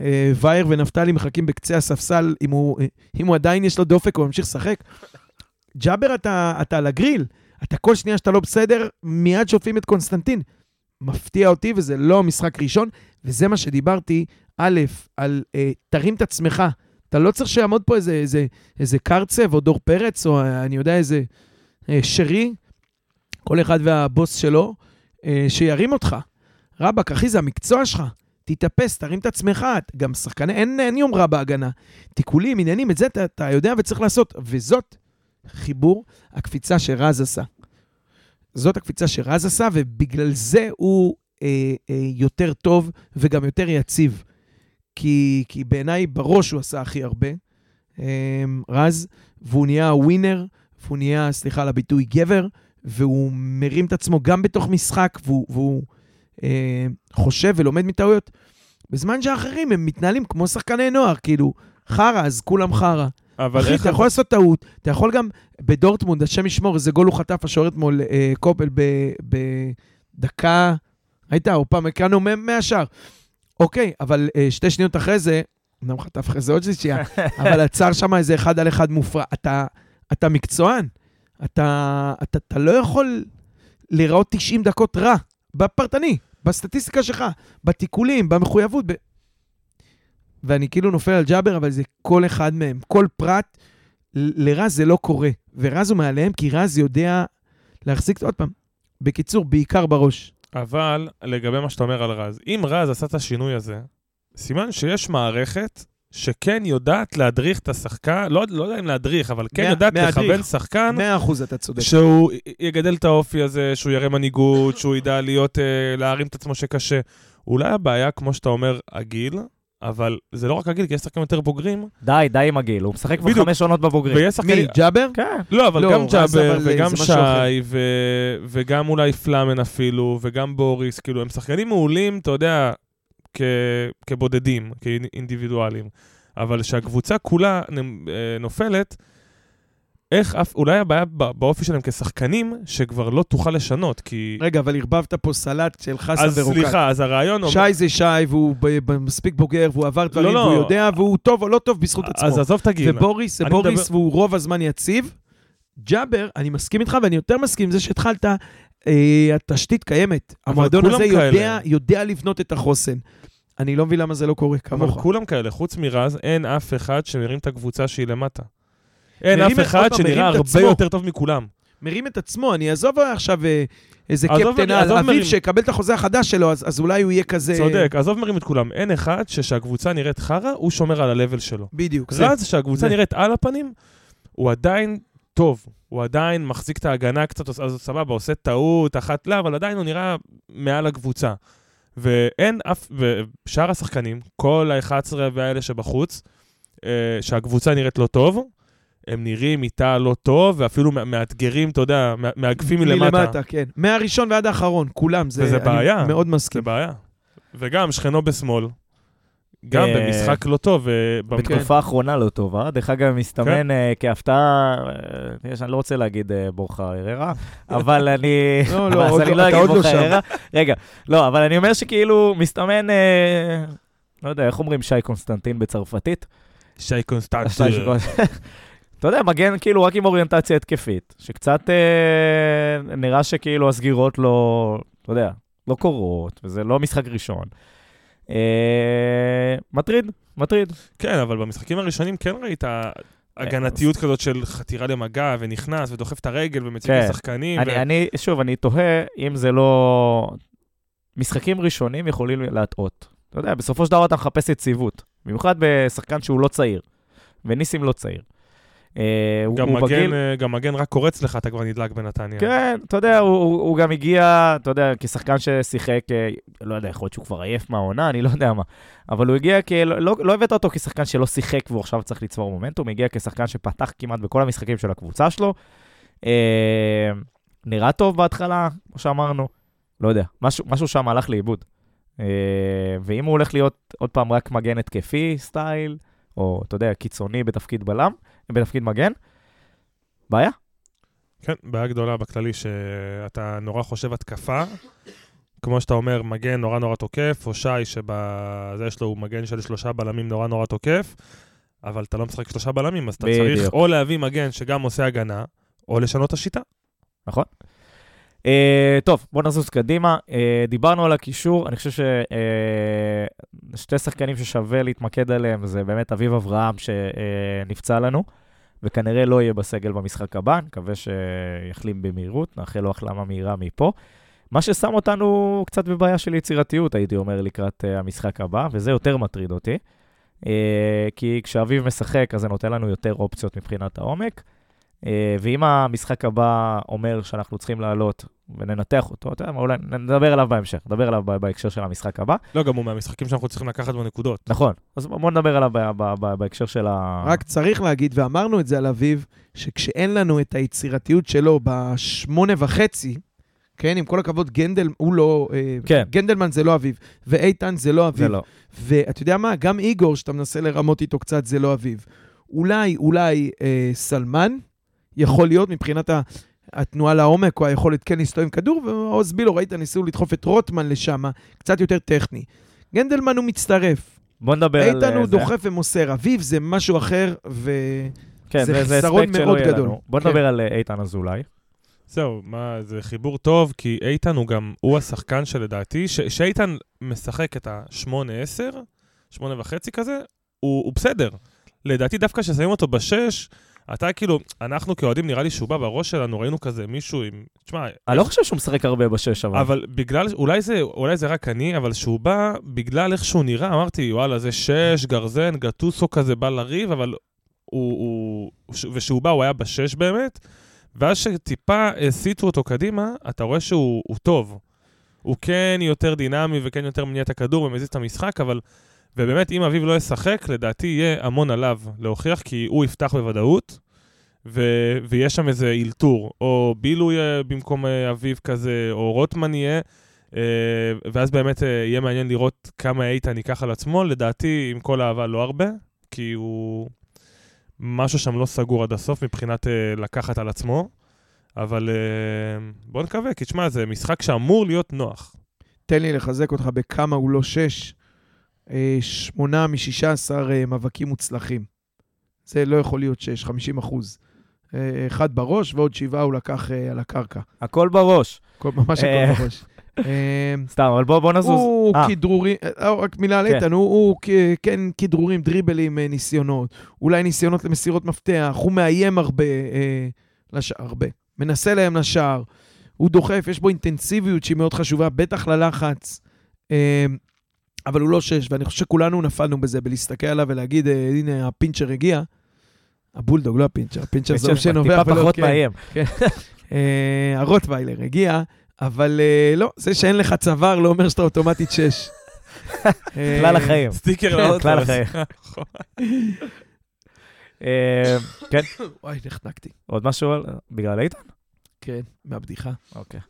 Speaker 2: אה, וייר ונפתלי מחכים בקצה הספסל, אם הוא, אה, אם הוא עדיין יש לו דופק, הוא ממשיך לשחק. ג'אבר, אתה, אתה על הגריל. אתה כל שנייה שאתה לא בסדר, מיד שופטים את קונסטנטין. מפתיע אותי, וזה לא משחק ראשון, וזה מה שדיברתי, א', על אה, תרים את עצמך. אתה לא צריך שיעמוד פה איזה, איזה, איזה קרצב או דור פרץ, או אני יודע, איזה אה, שרי, כל אחד והבוס שלו, אה, שירים אותך. רבאק, אחי, זה המקצוע שלך. תתאפס, תרים את עצמך. גם שחקני, אין, אין יומרה בהגנה. תיקולים, עניינים, את זה אתה, אתה יודע וצריך לעשות. וזאת חיבור הקפיצה שרז עשה. זאת הקפיצה שרז עשה, ובגלל זה הוא אה, אה, יותר טוב וגם יותר יציב. כי, כי בעיניי בראש הוא עשה הכי הרבה, אה, רז, והוא נהיה ווינר, והוא נהיה, סליחה על הביטוי, גבר, והוא מרים את עצמו גם בתוך משחק, והוא, והוא אה, חושב ולומד מטעויות. בזמן שהאחרים הם מתנהלים כמו שחקני נוער, כאילו, חרא, אז כולם חרא.
Speaker 3: אבל
Speaker 2: אחי,
Speaker 3: איך...
Speaker 2: אתה יכול לעשות טעות, אתה יכול גם בדורטמונד, השם ישמור, איזה גול הוא חטף השוער אתמול, אה, קופל, בדקה, ראית? או פעם הקראנו מהשאר. אוקיי, אבל אה, שתי שניות אחרי זה, אמנם חטף אחרי זה עוד שלישייה, אבל עצר שם איזה אחד על אחד מופרע. אתה, אתה מקצוען, אתה, אתה, אתה לא יכול להיראות 90 דקות רע, בפרטני, בסטטיסטיקה שלך, בתיקולים, במחויבות. ב... ואני כאילו נופל על ג'אבר, אבל זה כל אחד מהם. כל פרט, לרז זה לא קורה. ורז הוא מעליהם, כי רז יודע להחזיק, עוד פעם, בקיצור, בעיקר בראש.
Speaker 3: אבל לגבי מה שאתה אומר על רז, אם רז עשה את השינוי הזה, סימן שיש מערכת שכן יודעת להדריך את השחקן, לא, לא יודע אם להדריך, אבל כן
Speaker 2: מה-
Speaker 3: יודעת
Speaker 2: מהדריך.
Speaker 3: לכוון שחקן,
Speaker 2: מאה אחוז אתה צודק.
Speaker 3: שהוא יגדל את האופי הזה, שהוא יראה מנהיגות, שהוא ידע להיות, אה, להרים את עצמו שקשה. אולי הבעיה, כמו שאתה אומר, הגיל, אבל זה לא רק הגיל, כי יש שחקנים יותר בוגרים,
Speaker 1: די, די עם הגיל, הוא משחק כבר. חמש עונות בבוגרים.
Speaker 3: ויש שחקנים...
Speaker 2: מי, ג'אבר?
Speaker 1: כן.
Speaker 3: לא, אבל
Speaker 2: לא,
Speaker 3: גם ג'אבר, וגם. שי, ו... וגם אולי פלאמן אפילו, וגם בוריס, כאילו, הם שחקנים מעולים, אתה יודע, כ... כבודדים, כאינדיבידואלים. אבל שהקבוצה כולה אה, נופלת, איך אף... אולי הבעיה באופי שלהם כשחקנים, שכבר לא תוכל לשנות, כי...
Speaker 2: רגע, אבל ערבבת פה סלט של חסן
Speaker 3: אז
Speaker 2: ורוקט.
Speaker 3: סליחה, אז הרעיון... אומר-
Speaker 2: שי זה שי, והוא ב- ב- מספיק בוגר, והוא עבר דברים,
Speaker 3: לא.
Speaker 2: והוא יודע, והוא טוב או לא טוב בזכות עצמו.
Speaker 3: אז עזוב את הגיל.
Speaker 2: ובוריס זה בוריס, והוא רוב הזמן יציב. ג'אבר, אני מסכים איתך, ואני יותר מסכים עם זה שהתחלת, אה, התשתית קיימת.
Speaker 3: אבל
Speaker 2: המועדון הזה. יודע, יודע לבנות את החוסן. אני לא מבין למה זה לא קורה
Speaker 3: אבל
Speaker 2: כמוך.
Speaker 3: כולם כאלה, חוץ מרז, אין אף אחד שמרים את הקבוצה שהיא למטה. אין אף אחד שנראה הרבה. יותר טוב מכולם.
Speaker 2: מרים את עצמו, אני אעזוב עכשיו אה, איזה קפטן על. אביב שיקבל את החוזה החדש שלו, אז אז אולי הוא יהיה כזה...
Speaker 3: צודק, עזוב מרים את כולם. אין אחד שכשהקבוצה נראית חרא, הוא שומר על ה-level שלו.
Speaker 2: בדיוק.
Speaker 3: רז, שהקבוצה
Speaker 2: זה.
Speaker 3: נראית על הפנים, הוא עדיין טוב. הוא עדיין מחזיק את ההגנה קצת, אז סבבה, עושה טעות, אחת לא, אבל עדיין הוא נראה מעל הקבוצה. ואין אף, ושאר השחקנים, כל ה-11 והאלה שבחוץ, אה, שהקבוצה נראית לא טוב, הם נראים איתה לא טוב, ואפילו מא- מאתגרים, אתה יודע, מא- מאגפים מלמטה.
Speaker 2: מלמטה, כן. מהראשון ועד האחרון, כולם. זה,
Speaker 3: וזה
Speaker 2: אני
Speaker 3: בעיה.
Speaker 2: מאוד
Speaker 3: זה
Speaker 2: מסכים.
Speaker 3: בעיה. וגם שכנו בשמאל, גם
Speaker 1: אה,
Speaker 3: במשחק לא טוב. אה,
Speaker 1: בתקופה האחרונה לא טובה. דרך אגב, מסתמן אה, כהפתעה, אה, יש, אני לא רוצה להגיד אה, בורחה הררה, אבל אני...
Speaker 2: לא, לא,
Speaker 1: אז אני
Speaker 2: לא-
Speaker 1: לא
Speaker 2: אתה
Speaker 1: אגיד
Speaker 2: עוד לא
Speaker 1: בורחה
Speaker 2: שם.
Speaker 1: הררה. רגע, לא, אבל אני אומר שכאילו מסתמן, אה, לא יודע, איך אומרים שי קונסטנטין בצרפתית?
Speaker 3: שי
Speaker 1: שי
Speaker 3: קונסטנטי.
Speaker 1: שקונסטנטין. אתה יודע, מגן כאילו רק עם אוריינטציה התקפית, שקצת אה, נראה שכאילו הסגירות לא, אתה יודע, לא קורות, וזה לא משחק ראשון. אה, מטריד, מטריד.
Speaker 3: כן, אבל במשחקים הראשונים כן ראית הגנתיות כזאת של חתירה למגע, ונכנס, ודוחף את הרגל, ומציג
Speaker 1: כן.
Speaker 3: לשחקנים.
Speaker 1: אני,
Speaker 3: ו-
Speaker 1: אני, שוב, אני תוהה אם זה לא... משחקים ראשונים יכולים להטעות. אתה יודע, בסופו של דבר אתה מחפש יציבות. במיוחד בשחקן שהוא לא צעיר. וניסים לא צעיר. אה,
Speaker 3: גם מגן,
Speaker 1: בגיל...
Speaker 3: אה, גם מגן רק קורץ לך, אתה כבר נדלק בנתניה.
Speaker 1: כן, אתה יודע, הוא, הוא, הוא גם הגיע, אתה יודע, כשחקן ששיחק, אה, לא יודע, יכול להיות שהוא כבר עייף מהעונה, אני לא יודע מה. אבל הוא הגיע כי לא, לא, לא הבאת אותו כשחקן שלא שיחק והוא עכשיו צריך לצבור מומנטום, הגיע כשחקן שפתח כמעט בכל המשחקים של הקבוצה שלו. אה, נראה טוב בהתחלה, כמו שאמרנו, לא יודע, משהו, משהו שם הלך לאיבוד. אה, ואם הוא הולך להיות עוד פעם רק מגן התקפי סטייל, או אתה יודע, קיצוני בתפקיד בלם, בתפקיד מגן, בעיה.
Speaker 3: כן, בעיה גדולה בכללי, שאתה נורא חושב התקפה, כמו שאתה אומר, מגן נורא נורא תוקף, או שי שבזה יש לו מגן של שלושה בלמים נורא נורא תוקף, אבל אתה לא משחק שלושה בלמים, אז אתה
Speaker 1: בדיוק.
Speaker 3: צריך או להביא מגן שגם עושה הגנה, או לשנות את השיטה.
Speaker 1: נכון? Uh, טוב, בוא נזוז קדימה. Uh, דיברנו על הקישור, אני חושב ששתי שחקנים ששווה להתמקד עליהם זה באמת אביב אברהם שנפצע לנו, וכנראה לא יהיה בסגל במשחק הבא, נקווה שיחלים במהירות, נאחל לו החלמה מהירה מפה. מה ששם אותנו קצת בבעיה של יצירתיות, הייתי אומר, לקראת uh, המשחק הבא, וזה יותר מטריד אותי. Uh, כי כשאביב משחק, אז זה נותן לנו יותר אופציות מבחינת העומק. Uh, ואם המשחק הבא אומר שאנחנו צריכים לעלות וננתח אותו, אתה יודע מה, אולי נדבר עליו בהמשך, נדבר עליו בהקשר של המשחק הבא.
Speaker 3: לא, גם הוא מהמשחקים שאנחנו צריכים לקחת בנקודות.
Speaker 1: נכון, אז בואו נדבר עליו בהקשר של ה...
Speaker 2: רק צריך להגיד, ואמרנו את זה על אביב, שכשאין לנו את היצירתיות שלו בשמונה וחצי, כן, עם כל הכבוד, גנדל, הוא לא... אה,
Speaker 1: כן.
Speaker 2: גנדלמן זה לא אביב, ואיתן זה לא אביב.
Speaker 1: זה לא.
Speaker 2: ואתה יודע מה? גם איגור, שאתה מנסה לרמות איתו קצת, זה לא אביב. אולי, אולי אה, סלמן יכול להיות מבחינת ה... התנועה לעומק, או היכולת כן להסתובב עם כדור, ועוז בילו, ראית, ניסו לדחוף את רוטמן לשם, קצת יותר טכני. גנדלמן הוא מצטרף,
Speaker 1: בוא נדבר על...
Speaker 2: איתן
Speaker 1: אה,
Speaker 2: הוא
Speaker 1: זה.
Speaker 2: דוחף ומוסר, אביב זה משהו אחר, ו...
Speaker 1: כן,
Speaker 2: זה
Speaker 1: זה שלא
Speaker 2: מאוד גדול.
Speaker 1: בוא
Speaker 2: כן.
Speaker 1: נדבר על אה, איתן אזולאי.
Speaker 3: זהו, מה, זה חיבור טוב, כי איתן הוא גם, הוא השחקן שלדעתי, ש- שאיתן משחק את ה-8-10, 8 וחצי כזה, הוא, הוא בסדר. לדעתי דווקא כששמים אותו בשש, אתה כאילו, אנחנו כאוהדים, נראה לי שהוא בא בראש שלנו, ראינו כזה מישהו עם... תשמע,
Speaker 1: אני לא חושב שהוא משחק הרבה בשש, אבל...
Speaker 3: אבל בגלל, אולי זה, אולי זה רק אני, אבל שהוא בא, בגלל איך שהוא נראה, אמרתי, וואלה, זה שש, גרזן, גטוסו כזה בא לריב, אבל הוא, הוא, ושהוא בא, הוא היה בשש באמת, ואז שטיפה הסיטו אותו קדימה, אתה רואה שהוא הוא טוב. הוא כן יותר דינמי וכן יותר מניע את הכדור ומזיז את המשחק, אבל... ובאמת, אם אביב לא ישחק, לדעתי יהיה המון עליו להוכיח, כי הוא יפתח בוודאות, ו... ויש שם איזה אלתור, או בילו יהיה במקום אה, אביב כזה, או רוטמן יהיה, אה, ואז באמת אה, יהיה מעניין לראות כמה איתן ייקח על עצמו. לדעתי, עם כל האהבה, לא הרבה, כי הוא... משהו שם לא סגור עד הסוף מבחינת לקחת על עצמו, אבל בוא נקווה, כי תשמע, זה משחק שאמור להיות נוח.
Speaker 2: תן לי לחזק אותך בכמה הוא לא שש. שמונה משישה עשר אה, מאבקים מוצלחים. זה לא יכול להיות שש, 50 אחוז. אה, אחד בראש ועוד שבעה הוא לקח אה, על הקרקע.
Speaker 1: הכל בראש.
Speaker 2: כל- ממש. הכל בראש.
Speaker 1: סתם, אבל בוא בוא נזוז.
Speaker 2: הוא. כדרורים, רק מילה על
Speaker 1: כן.
Speaker 2: איתן, הוא, כן כדרורים, דריבלים, ניסיונות, אולי ניסיונות למסירות מפתח, הוא מאיים הרבה, לשער, הרבה. מנסה להם לשער, הוא דוחף, יש בו אינטנסיביות שהיא מאוד חשובה, בטח ללחץ, אבל הוא לא שש, ואני חושב שכולנו נפלנו בזה, בלהסתכל עליו ולהגיד, אה, הנה, הפינצ'ר הגיע. הבולדוג, לא הפינצ'ר, הפינצ'ר זה הוא שנובח
Speaker 1: טיפה פחות
Speaker 2: כן.
Speaker 1: מאיים.
Speaker 2: אה, הרוטוויילר הגיע, אבל אה, לא, זה שאין לך צוואר לא אומר שאתה אוטומטית שש.
Speaker 1: כלל החיים.
Speaker 3: סטיקר
Speaker 1: כן,
Speaker 3: לאוטו.
Speaker 1: כלל החיים. אה, כן,
Speaker 2: וואי, נחנקתי.
Speaker 1: עוד משהו על- בגלל איתן?
Speaker 2: כן, מהבדיחה.
Speaker 1: אוקיי.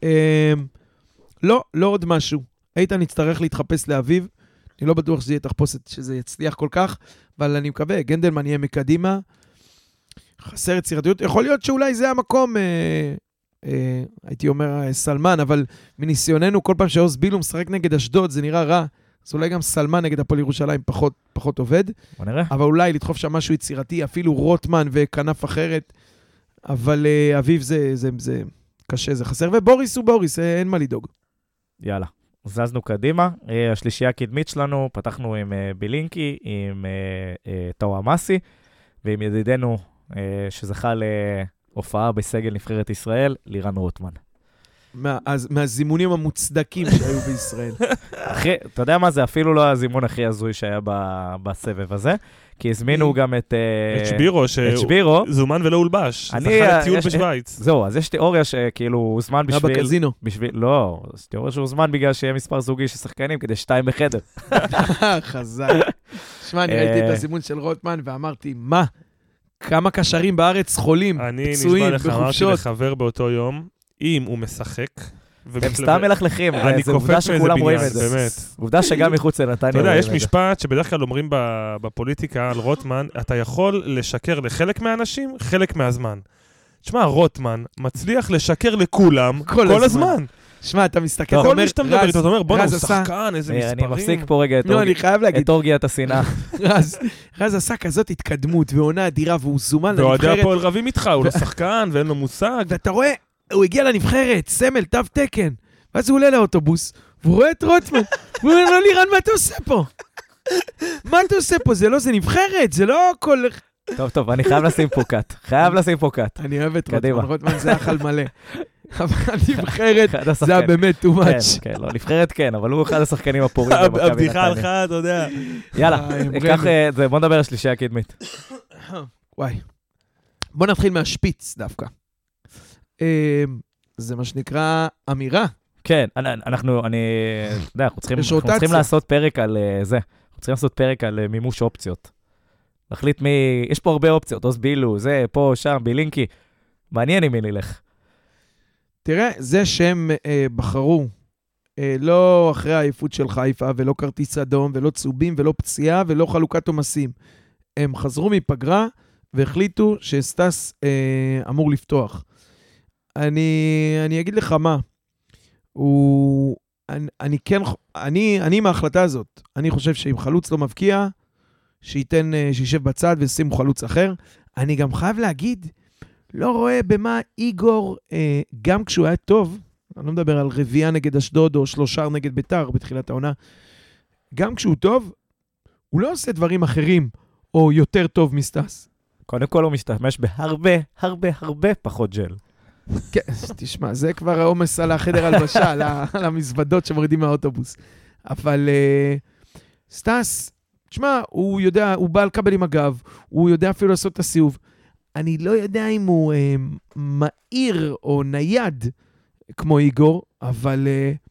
Speaker 2: לא, לא עוד משהו. איתן יצטרך להתחפש לאביו. אני לא בטוח שזה יהיה תחפושת, שזה יצליח כל כך, אבל אני מקווה, גנדלמן יהיה מקדימה. חסר יצירתיות. יכול להיות שאולי זה המקום, אה, אה, הייתי אומר אה, סלמן, אבל מניסיוננו, כל פעם שעוז בילו משחק נגד אשדוד, זה נראה רע. אז אולי גם סלמן נגד הפועל ירושלים פחות, פחות עובד.
Speaker 1: בוא נראה.
Speaker 2: אבל אולי לדחוף שם משהו יצירתי, אפילו רוטמן וכנף אחרת. אבל אה, אביב זה, זה, זה קשה, זה חסר. ובוריס הוא בוריס, אה, אין מה לדאוג.
Speaker 1: יאללה. זזנו קדימה. אה, השלישייה הקדמית שלנו, פתחנו עם אה, בילינקי, עם אה, טאו אמאסי, ועם ידידנו שזכה להופעה בסגל נבחרת ישראל, לירן רוטמן.
Speaker 2: מה, אז, מהזימונים המוצדקים שהיו בישראל.
Speaker 1: אחי, אתה יודע מה זה? אפילו לא הזימון הכי הזוי שהיה ב- בסבב הזה, כי הזמינו
Speaker 2: מי?
Speaker 1: גם את... אה,
Speaker 3: את שבירו,
Speaker 1: את שבירו.
Speaker 3: שזומן ולא הולבש.
Speaker 1: אני,
Speaker 3: זכה
Speaker 1: אה,
Speaker 3: לטיול
Speaker 1: יש-
Speaker 3: בשוויץ.
Speaker 1: זהו, אז יש תיאוריה שכאילו הוא הוזמן
Speaker 2: היה
Speaker 1: בשביל...
Speaker 2: בקזינו.
Speaker 1: בשביל... לא, יש תיאוריה שהוא הוזמן בגלל שיהיה מספר זוגי של שחקנים כדי שתיים בחדר.
Speaker 2: חזק. שמע, אני ראיתי את
Speaker 1: אה.
Speaker 2: הזימון של רוטמן ואמרתי, מה? כמה קשרים בארץ חולים,
Speaker 3: אני
Speaker 2: פצועים,
Speaker 3: נשבע לך, אמרתי
Speaker 2: בחופשות.
Speaker 3: לחבר באותו יום, אם הוא משחק...
Speaker 1: הם סתם מלכלכים,
Speaker 3: אני קופץ
Speaker 1: עובדה שכולם רואים את זה.
Speaker 3: באמת.
Speaker 1: עובדה שגם מחוץ לנתניה
Speaker 3: אתה יודע,
Speaker 1: רואים
Speaker 3: יש
Speaker 1: את זה.
Speaker 3: משפט שבדרך כלל אומרים ב- בפוליטיקה על רוטמן, אתה יכול לשקר לחלק מהאנשים, חלק מהזמן. תשמע, רוטמן מצליח לשקר לכולם
Speaker 2: כל הזמן. שמע, אתה מסתכל, אתה
Speaker 3: כל
Speaker 2: אומר,
Speaker 3: מי שאתה מדבר
Speaker 2: רז,
Speaker 3: איתו, אתה אומר, בואנה, הוא שחקן, איזה
Speaker 1: אה, אני
Speaker 3: מספרים.
Speaker 1: מפסיק פה רגע את
Speaker 2: לא, אני
Speaker 1: אורגיית השנאה.
Speaker 2: רז, רז עשה כזאת התקדמות ועונה אדירה, והוא זומן
Speaker 3: ואוהדי
Speaker 2: לנבחרת,
Speaker 3: הפועל רבים איתך, הוא לא שחקן ואין לו מושג.
Speaker 2: ואתה רואה, הוא הגיע לנבחרת, סמל, תו תקן, ואז הוא עולה לאוטובוס, והוא רואה את רוטמן, והוא אומר לו, לירן, מה אתה עושה פה? מה אתה עושה פה? זה לא, זה נבחרת, זה לא כל...
Speaker 1: טוב, טוב, אני חייב לשים פה קאט. חייב לשים פה קאט.
Speaker 2: אני אוהב את. רוטמן, רוטמן זה אכל מלא. אבל הנבחרת, זה היה. באמת too
Speaker 1: כן,
Speaker 2: much.
Speaker 1: כן, לא, נבחרת כן, אבל הוא אחד השחקנים הפורים במכבי
Speaker 3: הבדיחה
Speaker 1: נתניה.
Speaker 3: הלכה, אתה יודע.
Speaker 1: יאללה,
Speaker 2: אה,
Speaker 1: קח
Speaker 2: רמי.
Speaker 1: אה, זה, בוא נדבר על שלישייה הקדמית.
Speaker 2: וואי. בוא נתחיל מהשפיץ דווקא. אה, זה מה שנקרא אמירה.
Speaker 1: כן, אנ- אנחנו, אני, אתה יודע, אנחנו צריכים, אנחנו צריכים. לעשות פרק על אה, זה. אנחנו צריכים לעשות פרק על אה, מימוש אופציות. להחליט מי, יש פה הרבה אופציות, עוז בילו, זה, פה, שם, בילינקי. מעניין עם מי נלך.
Speaker 2: תראה, זה שהם אה, בחרו אה, לא אחרי העייפות של חיפה, ולא כרטיס אדום, ולא צהובים, ולא פציעה, ולא חלוקת עומסים. הם חזרו מפגרה והחליטו שסטס אה, אמור לפתוח. אני, אני אגיד לך מה, הוא... אני, אני כן, אני, אני עם ההחלטה הזאת. אני חושב שאם חלוץ לא מבקיע, שייתן, אה, שישב בצד וישימו חלוץ אחר. אני גם חייב להגיד, לא רואה במה איגור, אה, גם כשהוא היה טוב, אני לא מדבר על רביעייה נגד אשדוד או שלושה נגד ביתר בתחילת העונה, גם כשהוא טוב, הוא לא עושה דברים אחרים או יותר טוב מסטס.
Speaker 1: קודם כל הוא משתמש בהרבה, הרבה, הרבה פחות ג'ל.
Speaker 2: כן, תשמע, זה כבר העומס על החדר הלבשה, על, על המזוודות שמורידים מהאוטובוס. אבל uh, סטס, תשמע, הוא יודע, הוא בא לקבל עם הגב, הוא יודע אפילו לעשות את הסיבוב. אני לא יודע אם הוא uh, מהיר או נייד כמו איגור, אבל... Uh,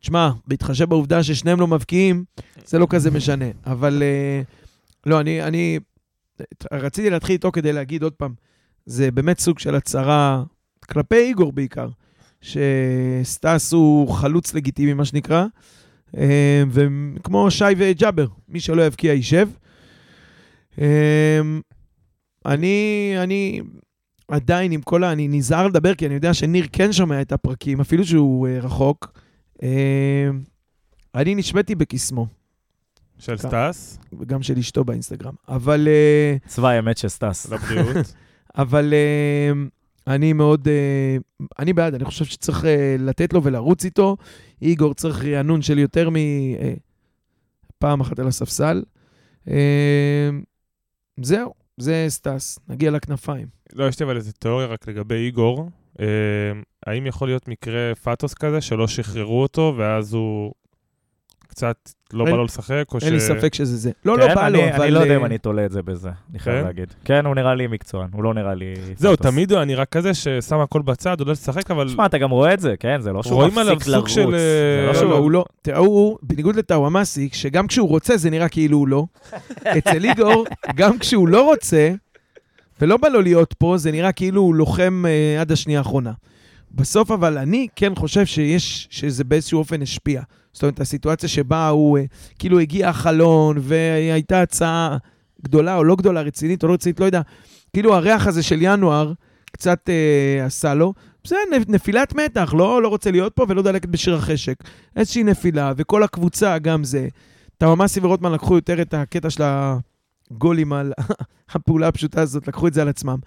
Speaker 2: תשמע, בהתחשב בעובדה ששניהם לא מבקיעים, זה לא כזה משנה. אבל uh, לא, אני, אני רציתי להתחיל איתו כדי להגיד עוד פעם, זה באמת סוג של הצהרה כלפי איגור בעיקר, שסטאס הוא חלוץ לגיטימי, מה שנקרא, אה, וכמו שי וג'אבר, מי שלא יבקיע יישב. אה, אני, אני עדיין עם כל ה... אני נזהר לדבר, כי אני יודע שניר כן שומע את הפרקים, אפילו שהוא אה, רחוק. אני נשביתי בקסמו,
Speaker 3: של סטאס,
Speaker 2: וגם של אשתו באינסטגרם. אבל...
Speaker 1: צבא האמת של סטס.
Speaker 3: לבריאות.
Speaker 2: אבל אה, אני מאוד, אה, אני בעד, אני חושב שצריך אה, לתת לו ולרוץ איתו. איגור צריך רענון של יותר מפעם אחת על הספסל. אה, זהו, זה סטאס, נגיע לכנפיים.
Speaker 3: לא, יש לי אבל איזה תיאוריה רק לגבי איגור. אה, האם יכול להיות מקרה פאטוס כזה שלא שחררו אותו ואז הוא קצת לא
Speaker 2: אין-
Speaker 3: בא לו לשחק, או ש...
Speaker 2: אין לי ספק שזה זה. לא,
Speaker 1: כן,
Speaker 2: לא בא לו, אבל...
Speaker 1: אני לא יודע אם
Speaker 2: אה,
Speaker 1: אני תולה את זה בזה, אני חייב
Speaker 3: כן?
Speaker 1: להגיד. כן, הוא נראה לי מקצוען, הוא לא נראה לי...
Speaker 3: זהו. תמיד הוא היה נראה כזה ששם הכל בצד, עולה לשחק, אבל...
Speaker 1: תשמע, אתה גם רואה את זה, כן? זה לא שהוא
Speaker 3: רואים עליו
Speaker 1: מפסיק
Speaker 3: סוג
Speaker 1: לרוץ.
Speaker 3: של,
Speaker 1: זה
Speaker 3: אה,
Speaker 1: לא
Speaker 2: לא,
Speaker 1: שהוא-
Speaker 2: לא, הוא לא. הוא, בניגוד לטאוואמאסי, שגם כשהוא רוצה זה נראה כאילו הוא לא. אצל איגור, גם כשהוא לא רוצה, ולא בא לו להיות פה, זה נראה כאילו הוא לוחם אה, עד השנייה האחרונה. בסוף אבל אני כן חושב שיש, שזה באיזשהו אופן השפיע. זאת אומרת, הסיטואציה שבה הוא אה, כאילו הגיע החלון, והייתה הצעה גדולה או לא גדולה, רצינית או לא רצינית, לא יודע. כאילו הריח הזה של ינואר קצת אה, עשה לו. נ- נפילת מתח, לא, לא רוצה להיות פה ולא דלקת בשיר החשק. איזושהי נפילה, וכל הקבוצה גם זה. טאוואמאסי ורוטמן לקחו יותר את הקטע של הגולים על הפעולה הפשוטה הזאת, לקחו את זה על עצמם.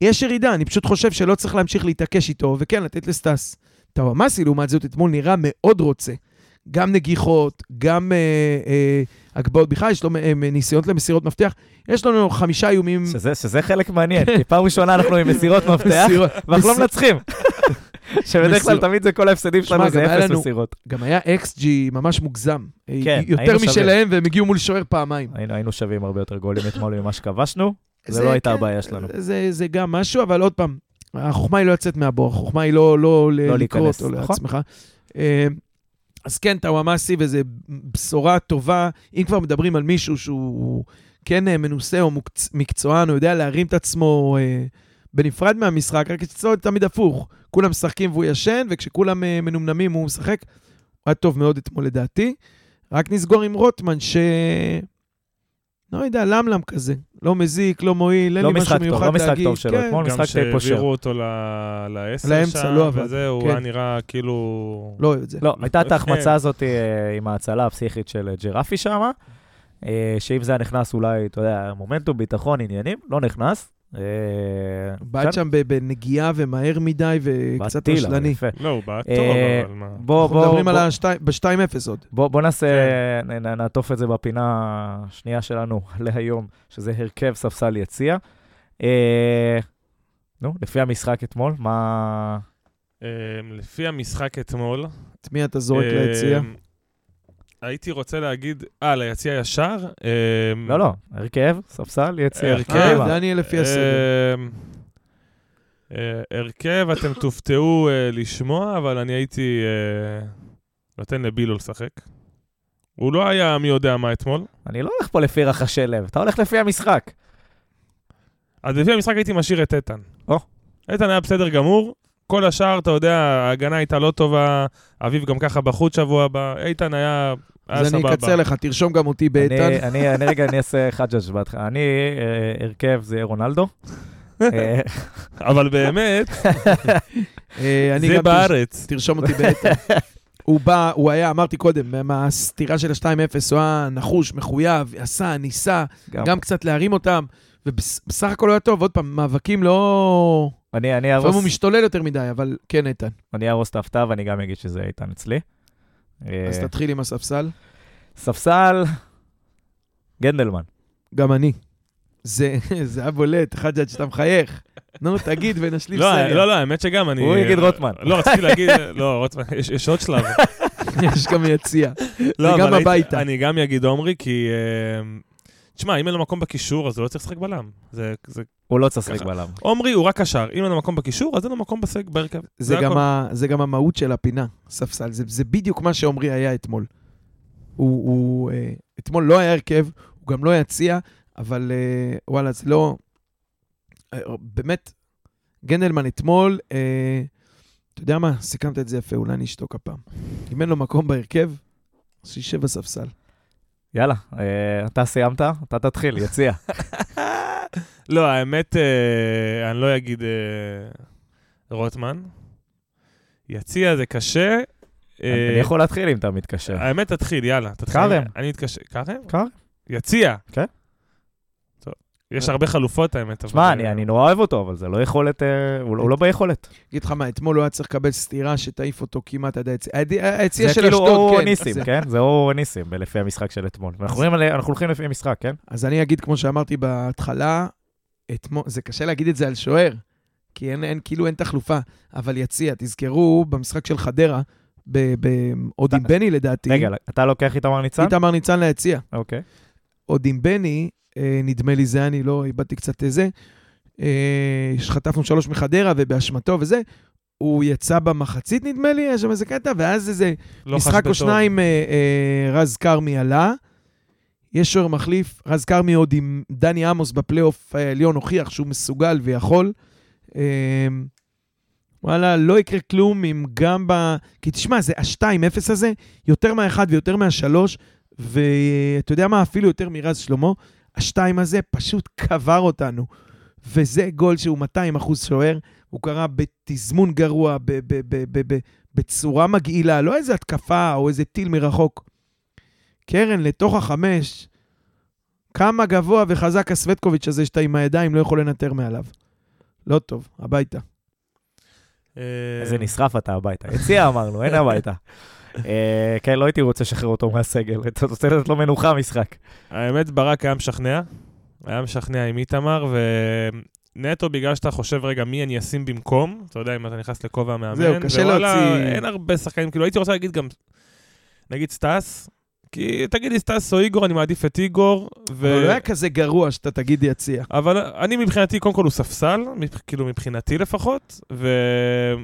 Speaker 2: יש ירידה, אני פשוט חושב שלא צריך להמשיך להתעקש איתו, וכן, לתת לסטאס. טאוואמאסי, לעומת זאת, אתמול נראה מאוד רוצה. גם נגיחות, גם אה, אה, הגבהות, בכלל יש לו אה, ניסיונות למסירות מפתח. יש לנו חמישה איומים.
Speaker 1: שזה, שזה חלק מעניין, כי פעם ראשונה אנחנו עם מסירות מפתח, ואנחנו לא מנצחים. שבדרך כלל תמיד זה כל ההפסדים שלנו זה אפס מסירות.
Speaker 2: גם היה אקס ג'י ממש מוגזם. אה,
Speaker 1: כן,
Speaker 2: יותר. משלהם, והם הגיעו מול שוער פעמיים.
Speaker 1: היינו, היינו שווים הרבה יותר גולים אתמול ממה שכבשנו, זה לא הייתה
Speaker 2: כן,
Speaker 1: הבעיה שלנו.
Speaker 2: זה, זה גם משהו, אבל עוד פעם, החוכמה היא לא לצאת מהבור, החוכמה היא לא, לא,
Speaker 1: לא להיכנס,
Speaker 2: אותו
Speaker 1: נכון.
Speaker 2: לעצמך. אז כן, טאוואמאסי, וזו בשורה טובה. אם כבר מדברים על מישהו שהוא כן אה, מנוסה או מוקצ... מקצוען, הוא יודע להרים את עצמו אה, בנפרד מהמשחק, רק אצלו תמיד הפוך. כולם משחקים והוא ישן, וכשכולם אה, מנומנמים הוא משחק. הוא היה טוב מאוד אתמול לדעתי. רק נסגור עם רוטמן, ש... לא יודע, למלם כזה. לא מזיק, לא מועיל, אין
Speaker 1: לא
Speaker 2: לי משהו
Speaker 1: משחק טוב,
Speaker 2: מיוחד
Speaker 1: לא משחק
Speaker 2: להגיד.
Speaker 1: טוב שלו.
Speaker 2: כן.
Speaker 1: אתמול
Speaker 3: גם
Speaker 1: משחק די פושר.
Speaker 3: שהעבירו אותו ל- לעשר שם,
Speaker 2: לא.
Speaker 3: וזהו, הוא
Speaker 2: כן.
Speaker 3: היה נראה כאילו...
Speaker 2: לא אוהב את זה.
Speaker 1: לא, הייתה את ההחמצה
Speaker 3: כן.
Speaker 1: הזאת אה, עם ההצלה הפסיכית של ג'רפי שם, אה, שאם זה היה נכנס אולי, אתה יודע, מומנטום, ביטחון, עניינים, לא נכנס. אה,
Speaker 2: בעט שם בנגיעה ומהר מדי וקצת רשלני.
Speaker 3: לא, הוא בעט
Speaker 1: אה,
Speaker 3: טוב, אבל מה...
Speaker 1: בוא,
Speaker 2: אנחנו מדברים על ב-2-0 עוד.
Speaker 1: בוא, בוא נעשה,
Speaker 3: כן.
Speaker 1: נעטוף את זה בפינה השנייה שלנו להיום, שזה הרכב ספסל יציע. אה, נו, לפי המשחק אתמול, מה...
Speaker 3: אה, לפי המשחק אתמול...
Speaker 2: את מי אתה זורק
Speaker 3: אה,
Speaker 2: ליציע?
Speaker 3: הייתי רוצה להגיד... אה, ליציע ישר? אה,
Speaker 1: לא, לא, הרכב, ספסל, יציע.
Speaker 3: הרכב,
Speaker 2: אה. דניאל לפי הסדר.
Speaker 3: אמ, אה, הרכב, אתם תופתעו אה, לשמוע, אבל אני הייתי אה, נותן לבילו לשחק. הוא לא היה מי יודע מה אתמול.
Speaker 1: אני לא הולך פה לפי רחשי לב, אתה הולך לפי המשחק.
Speaker 3: אז לפי המשחק הייתי משאיר את איתן.
Speaker 1: או.
Speaker 3: איתן היה בסדר גמור. כל השאר, אתה יודע, ההגנה הייתה לא טובה, אביב גם ככה בחוץ שבוע הבא. איתן היה,
Speaker 2: אז אני. אקצר לך, תרשום גם אותי באיתן.
Speaker 1: אני, אני, אני רגע, אני אעשה חג'אג' בהתחלה. אני, אה, הרכב זה יהיה רונלדו. אה,
Speaker 3: אבל באמת,
Speaker 2: אה, אני
Speaker 3: זה
Speaker 2: גם
Speaker 3: בארץ.
Speaker 2: תרשום אותי באיתן. הוא בא, הוא היה, אמרתי קודם, מהסתירה של ה-2-0, הוא היה נחוש, מחויב, עשה, ניסה,
Speaker 1: גם,
Speaker 2: גם קצת להרים אותם, ובסך הכל הוא היה טוב. עוד פעם, מאבקים לא...
Speaker 1: אני, אני
Speaker 2: לפעמים
Speaker 1: אהרוס,
Speaker 2: הוא משתולל יותר מדי, אבל כן, איתן.
Speaker 1: אני אהרוס את ההפתעה ואני גם אגיד שזה איתן אצלי. אה,
Speaker 2: אז תתחיל עם הספסל.
Speaker 1: ספסל, גנדלמן.
Speaker 2: גם אני. זה זה היה בולט, חג'אג' שאתה מחייך. נו, תגיד ונשלים
Speaker 3: לא,
Speaker 2: סגל.
Speaker 3: לא, לא, האמת שגם אני...
Speaker 1: הוא יגיד רוטמן.
Speaker 3: לא, רציתי להגיד, לא, רוטמן, יש- עוד שלב.
Speaker 2: יש גם יציע.
Speaker 3: לא,
Speaker 2: וגם הביתה.
Speaker 3: אני גם אגיד עומרי, כי... אה, תשמע, אם אין לו מקום בקישור, אז הוא לא צריך לשחק בלם. זה... זה-
Speaker 1: הוא לא צריך לשחק. בלם.
Speaker 3: עומרי הוא רק קשר, אם אין לו מקום בקישור, אז אין לו מקום בסג בהרכב.
Speaker 2: זה גם,
Speaker 3: הכל.
Speaker 2: ה, זה גם המהות של הפינה, ספסל. זה, זה בדיוק מה שעמרי היה אתמול. הוא, הוא אה, אתמול לא היה הרכב, הוא גם לא יציע, אבל אה, וואלה, זה לא... אה, באמת, גנדלמן אתמול, אה, אתה יודע מה? סיכמת את זה יפה, אולי אני אשתוק הפעם. אם אין לו מקום בהרכב, אז שישב בספסל.
Speaker 1: יאללה, אה, אתה סיימת? אתה תתחיל, יציע.
Speaker 3: לא, האמת, אה, אני לא אגיד אה, רוטמן. יציע זה קשה.
Speaker 1: אני
Speaker 3: אה,
Speaker 1: אני יכול להתחיל אם אתה מתקשר.
Speaker 3: האמת, תתחיל, יאללה. תתחיל.
Speaker 1: כרם.
Speaker 3: אני מתקשר. כרם?
Speaker 1: כרם.
Speaker 3: יציע.
Speaker 1: כן.
Speaker 3: יש הרבה חלופות, האמת.
Speaker 1: שמע, אני אני נורא אוהב אותו, אבל זה לא יכולת, אה, הוא לא- הוא לא ביכולת.
Speaker 2: אגיד לך מה, אתמול הוא היה צריך לקבל סטירה שתעיף אותו כמעט עד היציע. היד- היציע
Speaker 1: זה
Speaker 2: של
Speaker 1: כאילו
Speaker 2: אשדוד,
Speaker 1: או
Speaker 2: כן.
Speaker 1: ניסים,
Speaker 2: זה-
Speaker 1: כן? זה או ניסים, לפי המשחק של אתמול. אנחנו הולכים לפי המשחק, כן?
Speaker 2: אז אני אגיד, כמו שאמרתי בהתחלה, אתמול, זה קשה להגיד את זה על שוער, כי אין, אין, כאילו אין תחלופה, אבל יציע, תזכרו, במשחק של חדרה, ב- ב- עוד עם בני לדעתי,
Speaker 1: רגע, אתה לוקח איתמר ניצן?
Speaker 2: איתמר ניצן ליציע.
Speaker 1: אוקיי.
Speaker 2: עוד עם בני, אה, נדמה לי זה, אני לא איבדתי קצת זה, אה, שחטפנו שלוש מחדרה ובאשמתו וזה, הוא יצא במחצית נדמה לי, היה שם איזה קטע, ואז איזה
Speaker 3: לא
Speaker 2: משחק או
Speaker 3: בטוב.
Speaker 2: שניים, אה, אה, רז כרמי עלה. יש שוער מחליף, רז כרמי עוד עם דני עמוס בפלייאוף העליון הוכיח שהוא מסוגל ויכול. אה, וואלה, לא יקרה כלום אם גם ב... כי תשמע, זה ה-2-0 הזה, יותר מהאחד ויותר מהשלוש, ואתה יודע מה, אפילו יותר מרז שלמה, השתיים הזה פשוט קבר אותנו. וזה גול שהוא 200 אחוז שוער, הוא קרה בתזמון גרוע, ב- ב- ב- בצורה מגעילה, לא איזה התקפה או איזה טיל מרחוק. קרן, לתוך החמש, כמה גבוה וחזק הסווטקוביץ' הזה שאתה עם הידיים לא יכול לנטר מעליו. לא טוב, הביתה.
Speaker 3: אה,
Speaker 1: איזה נשרף אתה הביתה. יציע אמרנו, אין הביתה. אה, כן, לא הייתי רוצה לשחרר אותו מהסגל, אתה רוצה לתת לו מנוחה משחק.
Speaker 3: האמת, ברק היה משכנע. היה משכנע עם איתמר, ונטו בגלל שאתה חושב, רגע, מי אני אשים במקום, אתה יודע, אם אתה נכנס לכובע המאמן.
Speaker 2: זהו, קשה להוציא-
Speaker 3: אין הרבה שחקנים, כאילו, הייתי רוצה להגיד גם, נגיד סטאס, כי תגיד לי סטאס או איגור, אני מעדיף את איגור, ו...
Speaker 2: אבל לא היה כזה גרוע שאתה תגיד יציע.
Speaker 3: אבל אני מבחינתי, קודם כל הוא ספסל, כאילו מבחינתי לפחות, ו...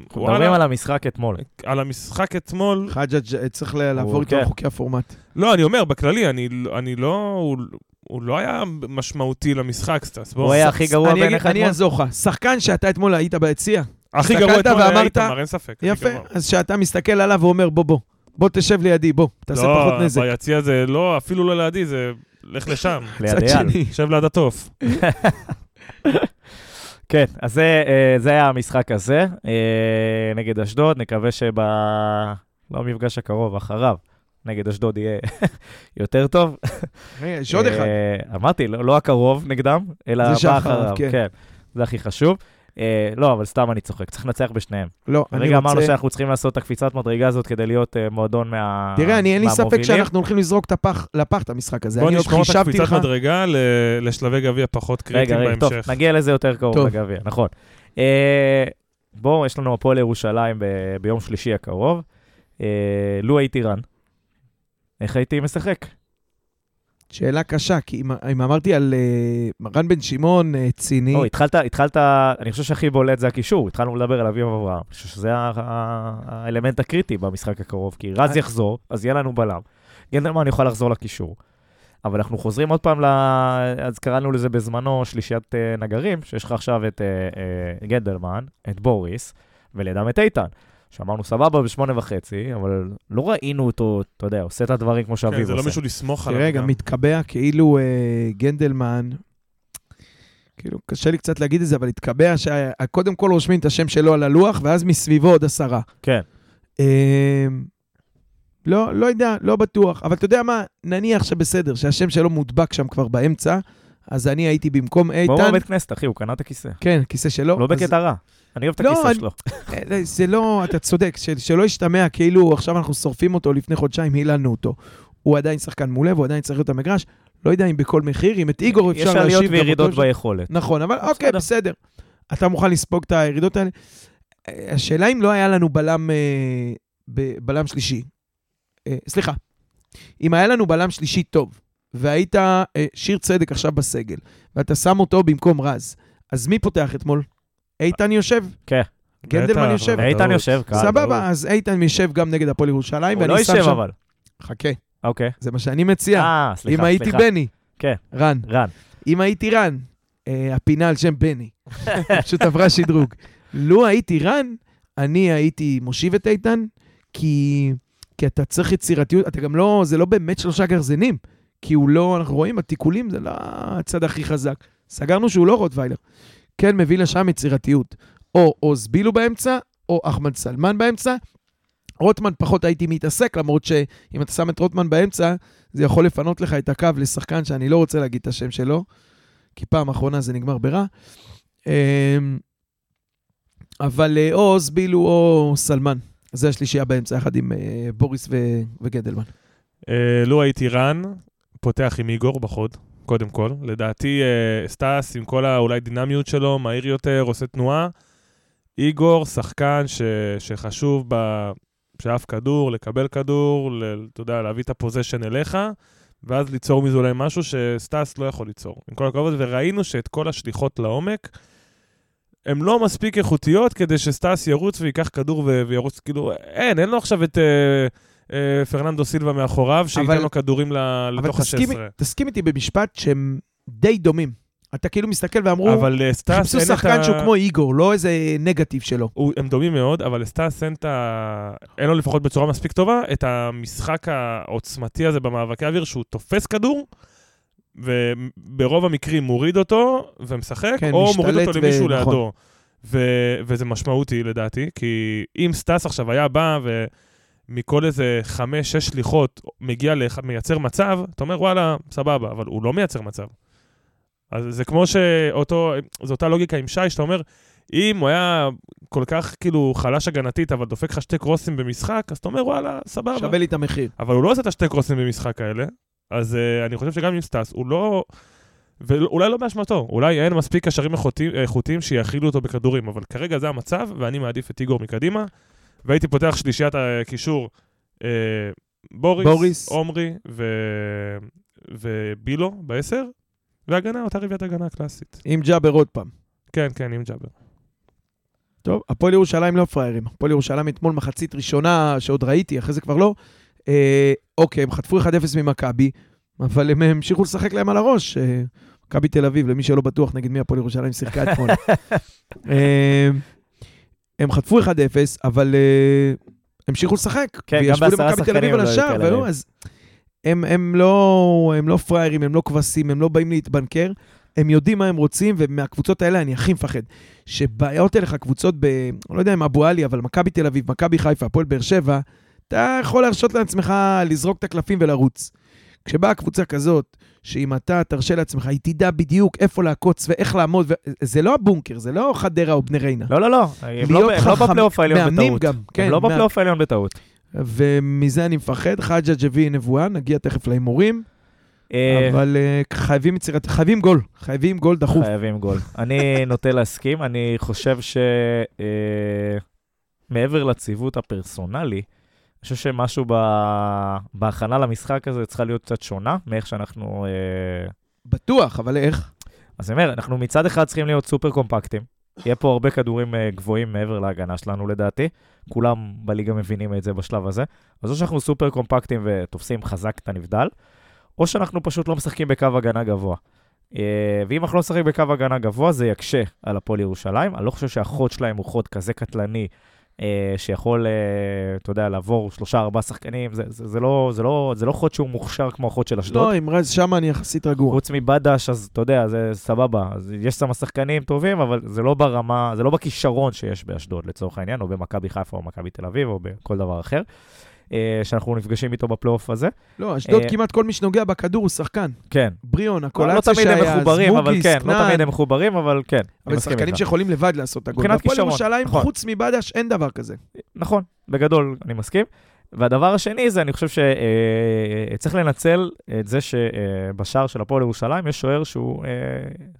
Speaker 1: אנחנו מדברים על המשחק אתמול.
Speaker 3: על המשחק אתמול,
Speaker 2: חג'אג' אה, צריך ל- לעבור איתו
Speaker 1: כן.
Speaker 2: על חוקי הפורמט.
Speaker 3: לא, אני אומר, בכללי, אני, אני לא... הוא, הוא לא היה משמעותי למשחק, סטאס.
Speaker 1: הוא היה הכי גרוע
Speaker 2: אני
Speaker 1: בעיניך
Speaker 2: אני
Speaker 1: אתמול?
Speaker 2: אעזור לך. שחקן שאתה אתמול היית ביציע,
Speaker 3: הכי גרוע אתמול היה
Speaker 2: ואמרת,
Speaker 3: איתמר, אין ספק.
Speaker 2: יפה. אז שאתה מסתכל עליו ואומר, בוא, בוא, בוא תשב לידי, בוא, תעשה
Speaker 3: לא,
Speaker 2: פחות נזק.
Speaker 3: ביציע זה לא, אפילו לא לידי, זה לך לשם,
Speaker 1: ליד אייל.
Speaker 3: שב ליד התוף.
Speaker 1: כן, אז זה, אה, זה היה המשחק הזה, אה, נגד אשדוד, נקווה שב... לא המפגש הקרוב, אחריו, נגד אשדוד יהיה יותר טוב.
Speaker 2: יש עוד אחד.
Speaker 1: אה, אמרתי, לא, לא הקרוב נגדם, אלא הבא אחריו.
Speaker 2: כן.
Speaker 1: כן, זה הכי חשוב. אה, לא, אבל סתם אני צוחק, צריך לנצח בשניהם.
Speaker 2: לא, אני
Speaker 1: הרגע אמרנו
Speaker 2: רוצה...
Speaker 1: שאנחנו צריכים לעשות את הקפיצת מדרגה הזאת כדי להיות אה, מועדון מה...
Speaker 2: תראה, אני אין לי ספק. שאנחנו הולכים לזרוק את הפח, לפח את המשחק הזה.
Speaker 3: בוא נשמור את הקפיצת
Speaker 2: לך...
Speaker 3: מדרגה ל- לשלבי גביע פחות
Speaker 1: רגע,
Speaker 3: קריטיים
Speaker 1: רגע, טוב,
Speaker 3: בהמשך.
Speaker 1: נגיע לזה יותר קרוב
Speaker 2: טוב.
Speaker 1: לגביע, נכון. אה, בואו, יש לנו הפועל ירושלים ב- ביום שלישי הקרוב. אה, לו הייתי רן, איך הייתי משחק?
Speaker 2: שאלה קשה, כי אם, אם אמרתי על uh, רן בן שמעון uh, ציני,
Speaker 1: או, התחלת, התחלת, אני חושב שהכי בולט זה הקישור, התחלנו לדבר על אביב אברהם. אני חושב שזה האלמנט הקריטי במשחק הקרוב, כי רז
Speaker 2: אני-
Speaker 1: יחזור, אז יהיה לנו בלם. גנדלמן יוכל לחזור לקישור. אבל אנחנו חוזרים עוד פעם ל... אז קראנו לזה בזמנו שלישיית אה, נגרים, שיש לך עכשיו את אה, אה, גנדלמן, את בוריס, ולידם את איתן. שאמרנו סבבה בשמונה וחצי, אבל לא ראינו אותו, אתה יודע, עושה את הדברים כמו שאביב
Speaker 3: כן,
Speaker 1: עושה.
Speaker 3: זה לא מישהו לסמוך עליו.
Speaker 2: תראה, גם
Speaker 3: גם.
Speaker 2: מתקבע כאילו uh, גנדלמן, כאילו, קשה לי קצת להגיד את זה, אבל התקבע שקודם כל רושמים את השם שלו על הלוח, ואז מסביבו עוד עשרה.
Speaker 1: כן,
Speaker 2: אה, לא, לא יודע, לא בטוח. אבל אתה יודע מה, נניח שבסדר, שהשם שלו מודבק שם כבר באמצע, אז אני הייתי במקום איתן,
Speaker 1: בבית כנסת, אחי, הוא קנה את הכיסא.
Speaker 2: כן, כיסא שלו.
Speaker 1: לא
Speaker 2: אז-
Speaker 1: בקטע רע. אני אוהב את
Speaker 2: לא,
Speaker 1: הכיסא
Speaker 2: אני-
Speaker 1: שלו.
Speaker 2: אה, זה לא, אתה צודק, של, שלא ישתמע כאילו עכשיו אנחנו שורפים אותו, לפני חודשיים היללנו אותו. הוא עדיין שחקן מעולה והוא עדיין צריך להיות המגרש. לא יודע אם בכל מחיר, אם את איגור אפשר
Speaker 1: יש
Speaker 2: להשיב
Speaker 1: עליות
Speaker 2: גם אותו.
Speaker 1: וירידות ביכולת.
Speaker 2: נכון, אבל אוקיי,
Speaker 1: בסדר.
Speaker 2: אתה מוכן לספוג את הירידות האלה? אה, השאלה אם לא היה לנו בלם, אה, בלם שלישי. אה, סליחה, אם היה לנו בלם שלישי טוב, והיית אה, שיר צדק עכשיו בסגל, ואתה שם אותו במקום רז, אז מי פותח אתמול? איתן יושב?
Speaker 1: כן.
Speaker 2: גנדלמן יושב?
Speaker 1: איתן. יושב, קל.
Speaker 2: סבבה, אז איתן יושב גם נגד הפועל ירושלים,
Speaker 1: הוא
Speaker 2: ואני
Speaker 1: לא
Speaker 2: שם שם...
Speaker 1: אבל.
Speaker 2: חכה,
Speaker 1: אוקיי.
Speaker 2: זה מה שאני מציע.
Speaker 1: אה, סליחה,
Speaker 2: אם הייתי
Speaker 1: סליחה.
Speaker 2: בני.
Speaker 1: כן.
Speaker 2: רן.
Speaker 1: רן.
Speaker 2: אם הייתי רן, אה, הפינה על שם בני, פשוט עברה שדרוג. לו הייתי רן, אני הייתי מושיב את איתן, כי, כי אתה צריך יצירתיות, אתה גם לא, זה לא באמת שלושה גרזנים, כי הוא לא, אנחנו רואים, התיקולים זה לא הצד הכי חזק. סגרנו שהוא לא רוטוויילר. כן מביא לשם יצירתיות. או עוז בילו באמצע, או אחמד סלמן באמצע. רוטמן פחות הייתי מתעסק, למרות שאם אתה שם את רוטמן באמצע, זה יכול לפנות לך את הקו לשחקן שאני לא רוצה להגיד את השם שלו, כי פעם אחרונה זה נגמר ברע. אמ, אבל אה, או אוזבילו או סלמן. זה השלישייה באמצע, יחד עם אה, בוריס וגדלמן.
Speaker 3: אה, לו הייתי רן, פותח עם איגור בחוד, קודם כל. לדעתי, אה, סטאס, עם כל האולי דינמיות שלו, מהיר יותר, עושה תנועה. איגור, שחקן ש, שחשוב ב... שאף כדור, לקבל כדור, אתה יודע, להביא את ה position אליך, ואז ליצור מזה אולי משהו שסטאס לא יכול ליצור. עם כל הכבוד, וראינו שאת כל השליחות לעומק, הן לא מספיק איכותיות כדי שסטאס ירוץ וייקח כדור ו- וירוץ, כאילו, אין, אין לו עכשיו את... אה, פרננדו סילבה מאחוריו, שייתן
Speaker 2: אבל-
Speaker 3: לו כדורים ל-
Speaker 2: אבל
Speaker 3: לתוך
Speaker 2: תסכים,
Speaker 3: ה-16.
Speaker 2: תסכים איתי במשפט שהם די דומים. אתה כאילו מסתכל ואמרו,
Speaker 3: אבל אה, סטאס
Speaker 2: חיפשו שחקן
Speaker 3: ה...
Speaker 2: שהוא כמו איגור, לא איזה נגטיב שלו.
Speaker 3: הוא, הם דומים מאוד, אבל לסטאס אין את ה... אין לו לפחות בצורה מספיק טובה את המשחק העוצמתי הזה במאבקי אוויר, שהוא תופס כדור, וברוב המקרים מוריד אותו ומשחק,
Speaker 2: כן,
Speaker 3: או מוריד אותו
Speaker 2: ו-
Speaker 3: למישהו
Speaker 2: נכון.
Speaker 3: לידו. ו... וזה משמעותי לדעתי, כי אם סטאס עכשיו היה בא ומכל איזה חמש, שש שליחות מגיע, לח... מייצר מצב, אתה אומר וואלה, סבבה, אבל הוא לא מייצר מצב. אז זה כמו שאותו, זו אותה לוגיקה עם שי, שאתה אומר, אם הוא היה כל כך כאילו חלש הגנתית, אבל דופק לך שתי קרוסים במשחק, אז אתה אומר, וואלה, סבבה.
Speaker 2: שווה לי את המחיר.
Speaker 3: אבל הוא לא עושה את השתי קרוסים במשחק האלה, אז אה, אני חושב שגם עם סטאס, הוא לא... ואולי לא באשמתו, אולי אין מספיק קשרים איכותיים שיכילו אותו בכדורים, אבל כרגע זה המצב, ואני מעדיף את איגור מקדימה, והייתי פותח שלישיית הקישור אה, בוריס,
Speaker 2: בוריס.
Speaker 3: עומרי ו... ובילו בעשר, והגנה, אותה רביעיית הגנה הקלאסית.
Speaker 2: עם ג'אבר עוד פעם.
Speaker 3: כן, כן, עם ג'אבר.
Speaker 2: טוב, הפועל ירושלים לא פראיירים. הפועל ירושלים אתמול מחצית ראשונה, שעוד ראיתי, אחרי זה כבר לא. אה, אוקיי, הם חטפו 1-0 ממכבי, אבל הם המשיכו לשחק להם על הראש. אה, מכבי תל אביב, למי שלא בטוח נגד מי הפועל ירושלים שיחקה אתמול. אה, הם חטפו 1-0, אבל אה, המשיכו לשחק.
Speaker 1: כן, גם בעשרה שחקנים
Speaker 2: על
Speaker 1: לא היו כאלה.
Speaker 2: אז הם, הם, לא, הם לא פראיירים, הם לא כבשים, הם לא באים להתבנקר, הם יודעים מה הם רוצים, ומהקבוצות האלה אני הכי מפחד. שבעיות אליך קבוצות ב... לא יודע אם אבו עלי, אבל מכבי תל אביב, מכבי חיפה, הפועל באר שבע, אתה יכול להרשות לעצמך לזרוק את הקלפים ולרוץ. כשבאה קבוצה כזאת, שאם אתה תרשה לעצמך, היא תדע בדיוק איפה לעקוץ ואיך לעמוד, ו... זה לא הבונקר, זה לא חדרה או בני ריינה.
Speaker 1: לא, לא, לא, הם לא, לא בפלייאוף העליון
Speaker 2: מאמנים
Speaker 1: בטעות.
Speaker 2: גם, כן.
Speaker 1: הם לא בפלייאוף העליון בטעות.
Speaker 2: ומזה אני מפחד. חג'ג' הביא נבואה, נגיע תכף להימורים,
Speaker 1: אה,
Speaker 2: אבל אה, חייבים יצירת... חייבים גול, חייבים גול דחוף.
Speaker 1: חייבים גול. אני נוטה להסכים, אני חושב שמעבר לציוות הפרסונלי, חושב שמשהו ב- בהכנה למשחק הזה צריכה להיות קצת שונה מאיך שאנחנו... אה,
Speaker 2: בטוח, אבל איך?
Speaker 1: אז אני אומר, אנחנו מצד אחד צריכים להיות סופר קומפקטים. יהיה פה הרבה כדורים אה, גבוהים מעבר להגנה שלנו לדעתי. כולם בליגה מבינים את זה בשלב הזה. אז או שאנחנו סופר קומפקטים ותופסים חזק את הנבדל, או שאנחנו פשוט לא משחקים בקו הגנה גבוה. אה, ואם אנחנו לא נשחק בקו הגנה גבוה, זה יקשה על הפועל ירושלים. אני לא חושב שהחוד שלהם הוא חוד כזה קטלני, שיכול, אה, אתה יודע, לעבור שלושה, ארבעה שחקנים. זה, זה, זה, לא, זה, לא, זה לא חוד שהוא מוכשר כמו החוד של אשדוד.
Speaker 2: לא, עם רז שם אני יחסית רגוע.
Speaker 1: חוץ מבדש, אז אתה יודע, זה סבבה. אז יש שם שחקנים טובים, אבל זה לא ברמה, זה לא בכישרון שיש באשדוד, לצורך העניין, או במכבי חיפה, או מכבי תל אביב, או בכל דבר אחר, אה, שאנחנו נפגשים איתו בפלייאוף הזה.
Speaker 2: לא, אשדוד
Speaker 1: אה,
Speaker 2: כמעט כל מי שנוגע בכדור הוא שחקן.
Speaker 1: כן.
Speaker 2: בריאון,
Speaker 1: לא, לא
Speaker 2: הקולציה
Speaker 1: תמיד הם
Speaker 2: שהיה,
Speaker 1: מחוברים, אבל כן, לא. תמיד הם מחוברים, אבל כן.
Speaker 2: אבל שחקנים. שיכולים לבד לעשות את הגול.
Speaker 1: מבחינת כישרון,
Speaker 2: ירושלים,
Speaker 1: נכון.
Speaker 2: חוץ מבדש, אין דבר כזה.
Speaker 1: נכון, בגדול, אני מסכים. והדבר השני זה, אני חושב שצריך לנצל את זה שבשער של הפועל ירושלים יש שוער שהוא אה,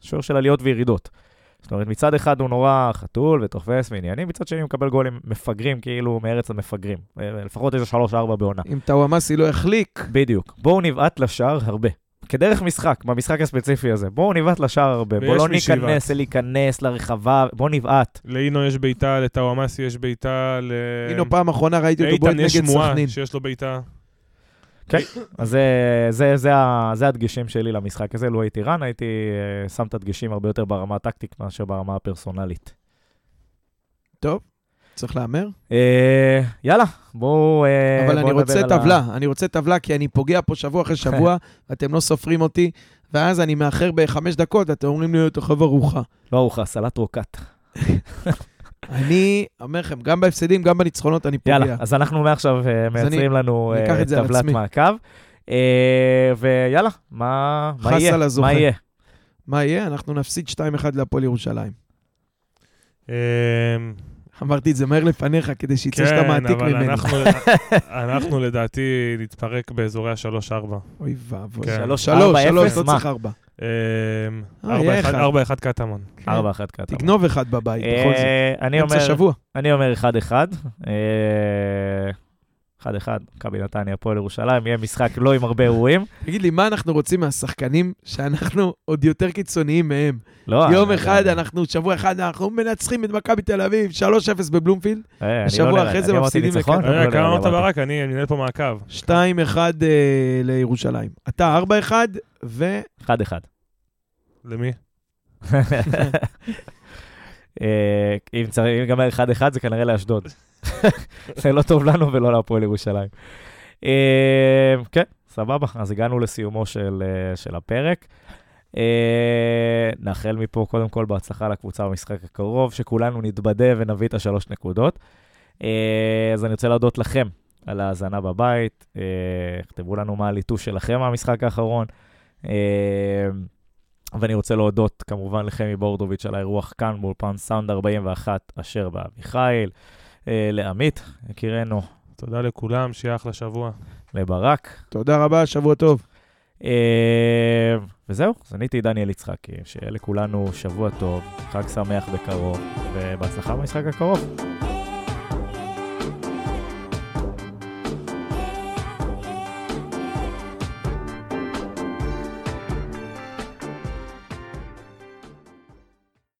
Speaker 1: שוער של עליות וירידות. זאת אומרת, מצד אחד הוא נורא חתול ותופס ועניינים, מצד שני הוא מקבל גולים מפגרים, כאילו מארץ המפגרים. לפחות איזה שלוש-ארבע בעונה.
Speaker 2: אם טאוואמאסי לא יחליק,
Speaker 1: בדיוק. בואו נבעט לשער הרבה. כדרך משחק, במשחק הספציפי הזה. בואו נבעט לשער הרבה. בואו לא. ניכנס להיכנס לרחבה, בואו נבעט.
Speaker 3: לאינו יש בעיטה, לטאוואמאסי יש בעיטה, ל...
Speaker 2: הנה פעם אחרונה ראיתי אותו בועט
Speaker 3: איתן יש
Speaker 2: נגד
Speaker 3: שמועה
Speaker 2: סכנין.
Speaker 3: שיש לו בעיטה.
Speaker 1: אז זה, זה, זה, זה הדגשים שלי למשחק הזה. לו הייתי רן, הייתי אה, שם את הדגשים הרבה יותר ברמה הטקטית מאשר ברמה הפרסונלית.
Speaker 2: טוב, צריך להמר.
Speaker 1: אה, יאללה, בואו אה,
Speaker 2: אבל
Speaker 1: בואו
Speaker 2: אני
Speaker 1: נדבר
Speaker 2: רוצה
Speaker 1: על ה-
Speaker 2: טבלה, אני רוצה טבלה, כי אני פוגע פה שבוע אחרי שבוע, ואתם לא סופרים אותי, ואז אני מאחר בחמש דקות, ואתם אומרים לי, אתה חייב ארוחה.
Speaker 1: לא ארוחה, סלט רוקט.
Speaker 2: אני אומר לכם, גם בהפסדים, גם בניצחונות, אני פוגע.
Speaker 1: יאללה, אז אנחנו מעכשיו אה, מייצרים לנו
Speaker 2: אני
Speaker 1: אה, טבלת. מעקב. אה, ויאללה, מה מה
Speaker 2: חס
Speaker 1: יהיה? מה יהיה?
Speaker 2: מה יהיה? אנחנו נפסיד 2-1 להפועל ירושלים.
Speaker 3: אמ,
Speaker 2: אמרתי את זה מהר לפניך, כדי שיצא שאתה
Speaker 3: כן,
Speaker 2: מעתיק
Speaker 3: אבל
Speaker 2: ממני.
Speaker 3: אנחנו- אנחנו לדעתי נתפרק באזורי ה-3-4.
Speaker 2: אוי ואבוי.
Speaker 3: כן.
Speaker 1: שלוש,
Speaker 2: שלוש,
Speaker 1: ארבע,
Speaker 2: שלוש,
Speaker 1: אפס,
Speaker 2: לא? צריך ארבע.
Speaker 3: אמ,
Speaker 2: אה, אחד.
Speaker 3: 4-1 קטמון.
Speaker 2: כן.
Speaker 1: קטן.
Speaker 2: תגנוב אחד בבית, בכל זאת.
Speaker 1: אה, אני
Speaker 2: אמצע
Speaker 1: אומר,
Speaker 2: שבוע.
Speaker 1: אני אומר 1-1. אה, 1-1, מכבי נתניה, הפועל ירושלים, יהיה משחק לא עם הרבה אירועים.
Speaker 2: תגיד לי, מה אנחנו רוצים מהשחקנים שאנחנו עוד יותר קיצוניים מהם?
Speaker 1: לא,
Speaker 2: יום
Speaker 1: אני-
Speaker 2: אחד,
Speaker 1: אני-
Speaker 2: אנחנו, שבוע אחד, אנחנו מנצחים את מכבי תל אביב, 3-0 בבלומפילד,
Speaker 1: אה,
Speaker 2: ושבוע
Speaker 1: לא
Speaker 2: אחרי זה
Speaker 1: אני אמרתי
Speaker 2: מפסידים
Speaker 3: רגע,
Speaker 1: לא
Speaker 3: כמה אמרת
Speaker 1: אמרתי.
Speaker 3: ברק? אני אני מנהל פה מעקב.
Speaker 2: 2-1 אה, לירושלים. אתה 4-1, ו...
Speaker 1: 1-1.
Speaker 3: למי?
Speaker 1: אה, אם צריך- אם ייגמר 1-1 זה כנראה לאשדוד. זה לא טוב לנו ולא להפועל ירושלים. אה, כן, סבבה, אז הגענו לסיומו של, אה, של הפרק. נאחל מפה קודם כל בהצלחה לקבוצה במשחק הקרוב, שכולנו נתבדה ונביא את השלוש נקודות. אז אני רוצה להודות לכם על ההאזנה בבית. כתבו לנו מה הליטוש שלכם מהמשחק האחרון. ואני רוצה להודות כמובן לחמי בורדוביץ' על האירוח כאן באולפן סאונד 41 אשר באביחיל, אה, לעמית, יקירנו,
Speaker 3: תודה לכולם, שיהיה אחלה שבוע.
Speaker 1: לברק.
Speaker 2: תודה רבה, שבוע טוב.
Speaker 1: אה, וזהו, אז אני הייתי דניאל יצחקי, שיהיה לכולנו שבוע טוב, חג שמח בקרוב, ובהצלחה במשחק הקרוב.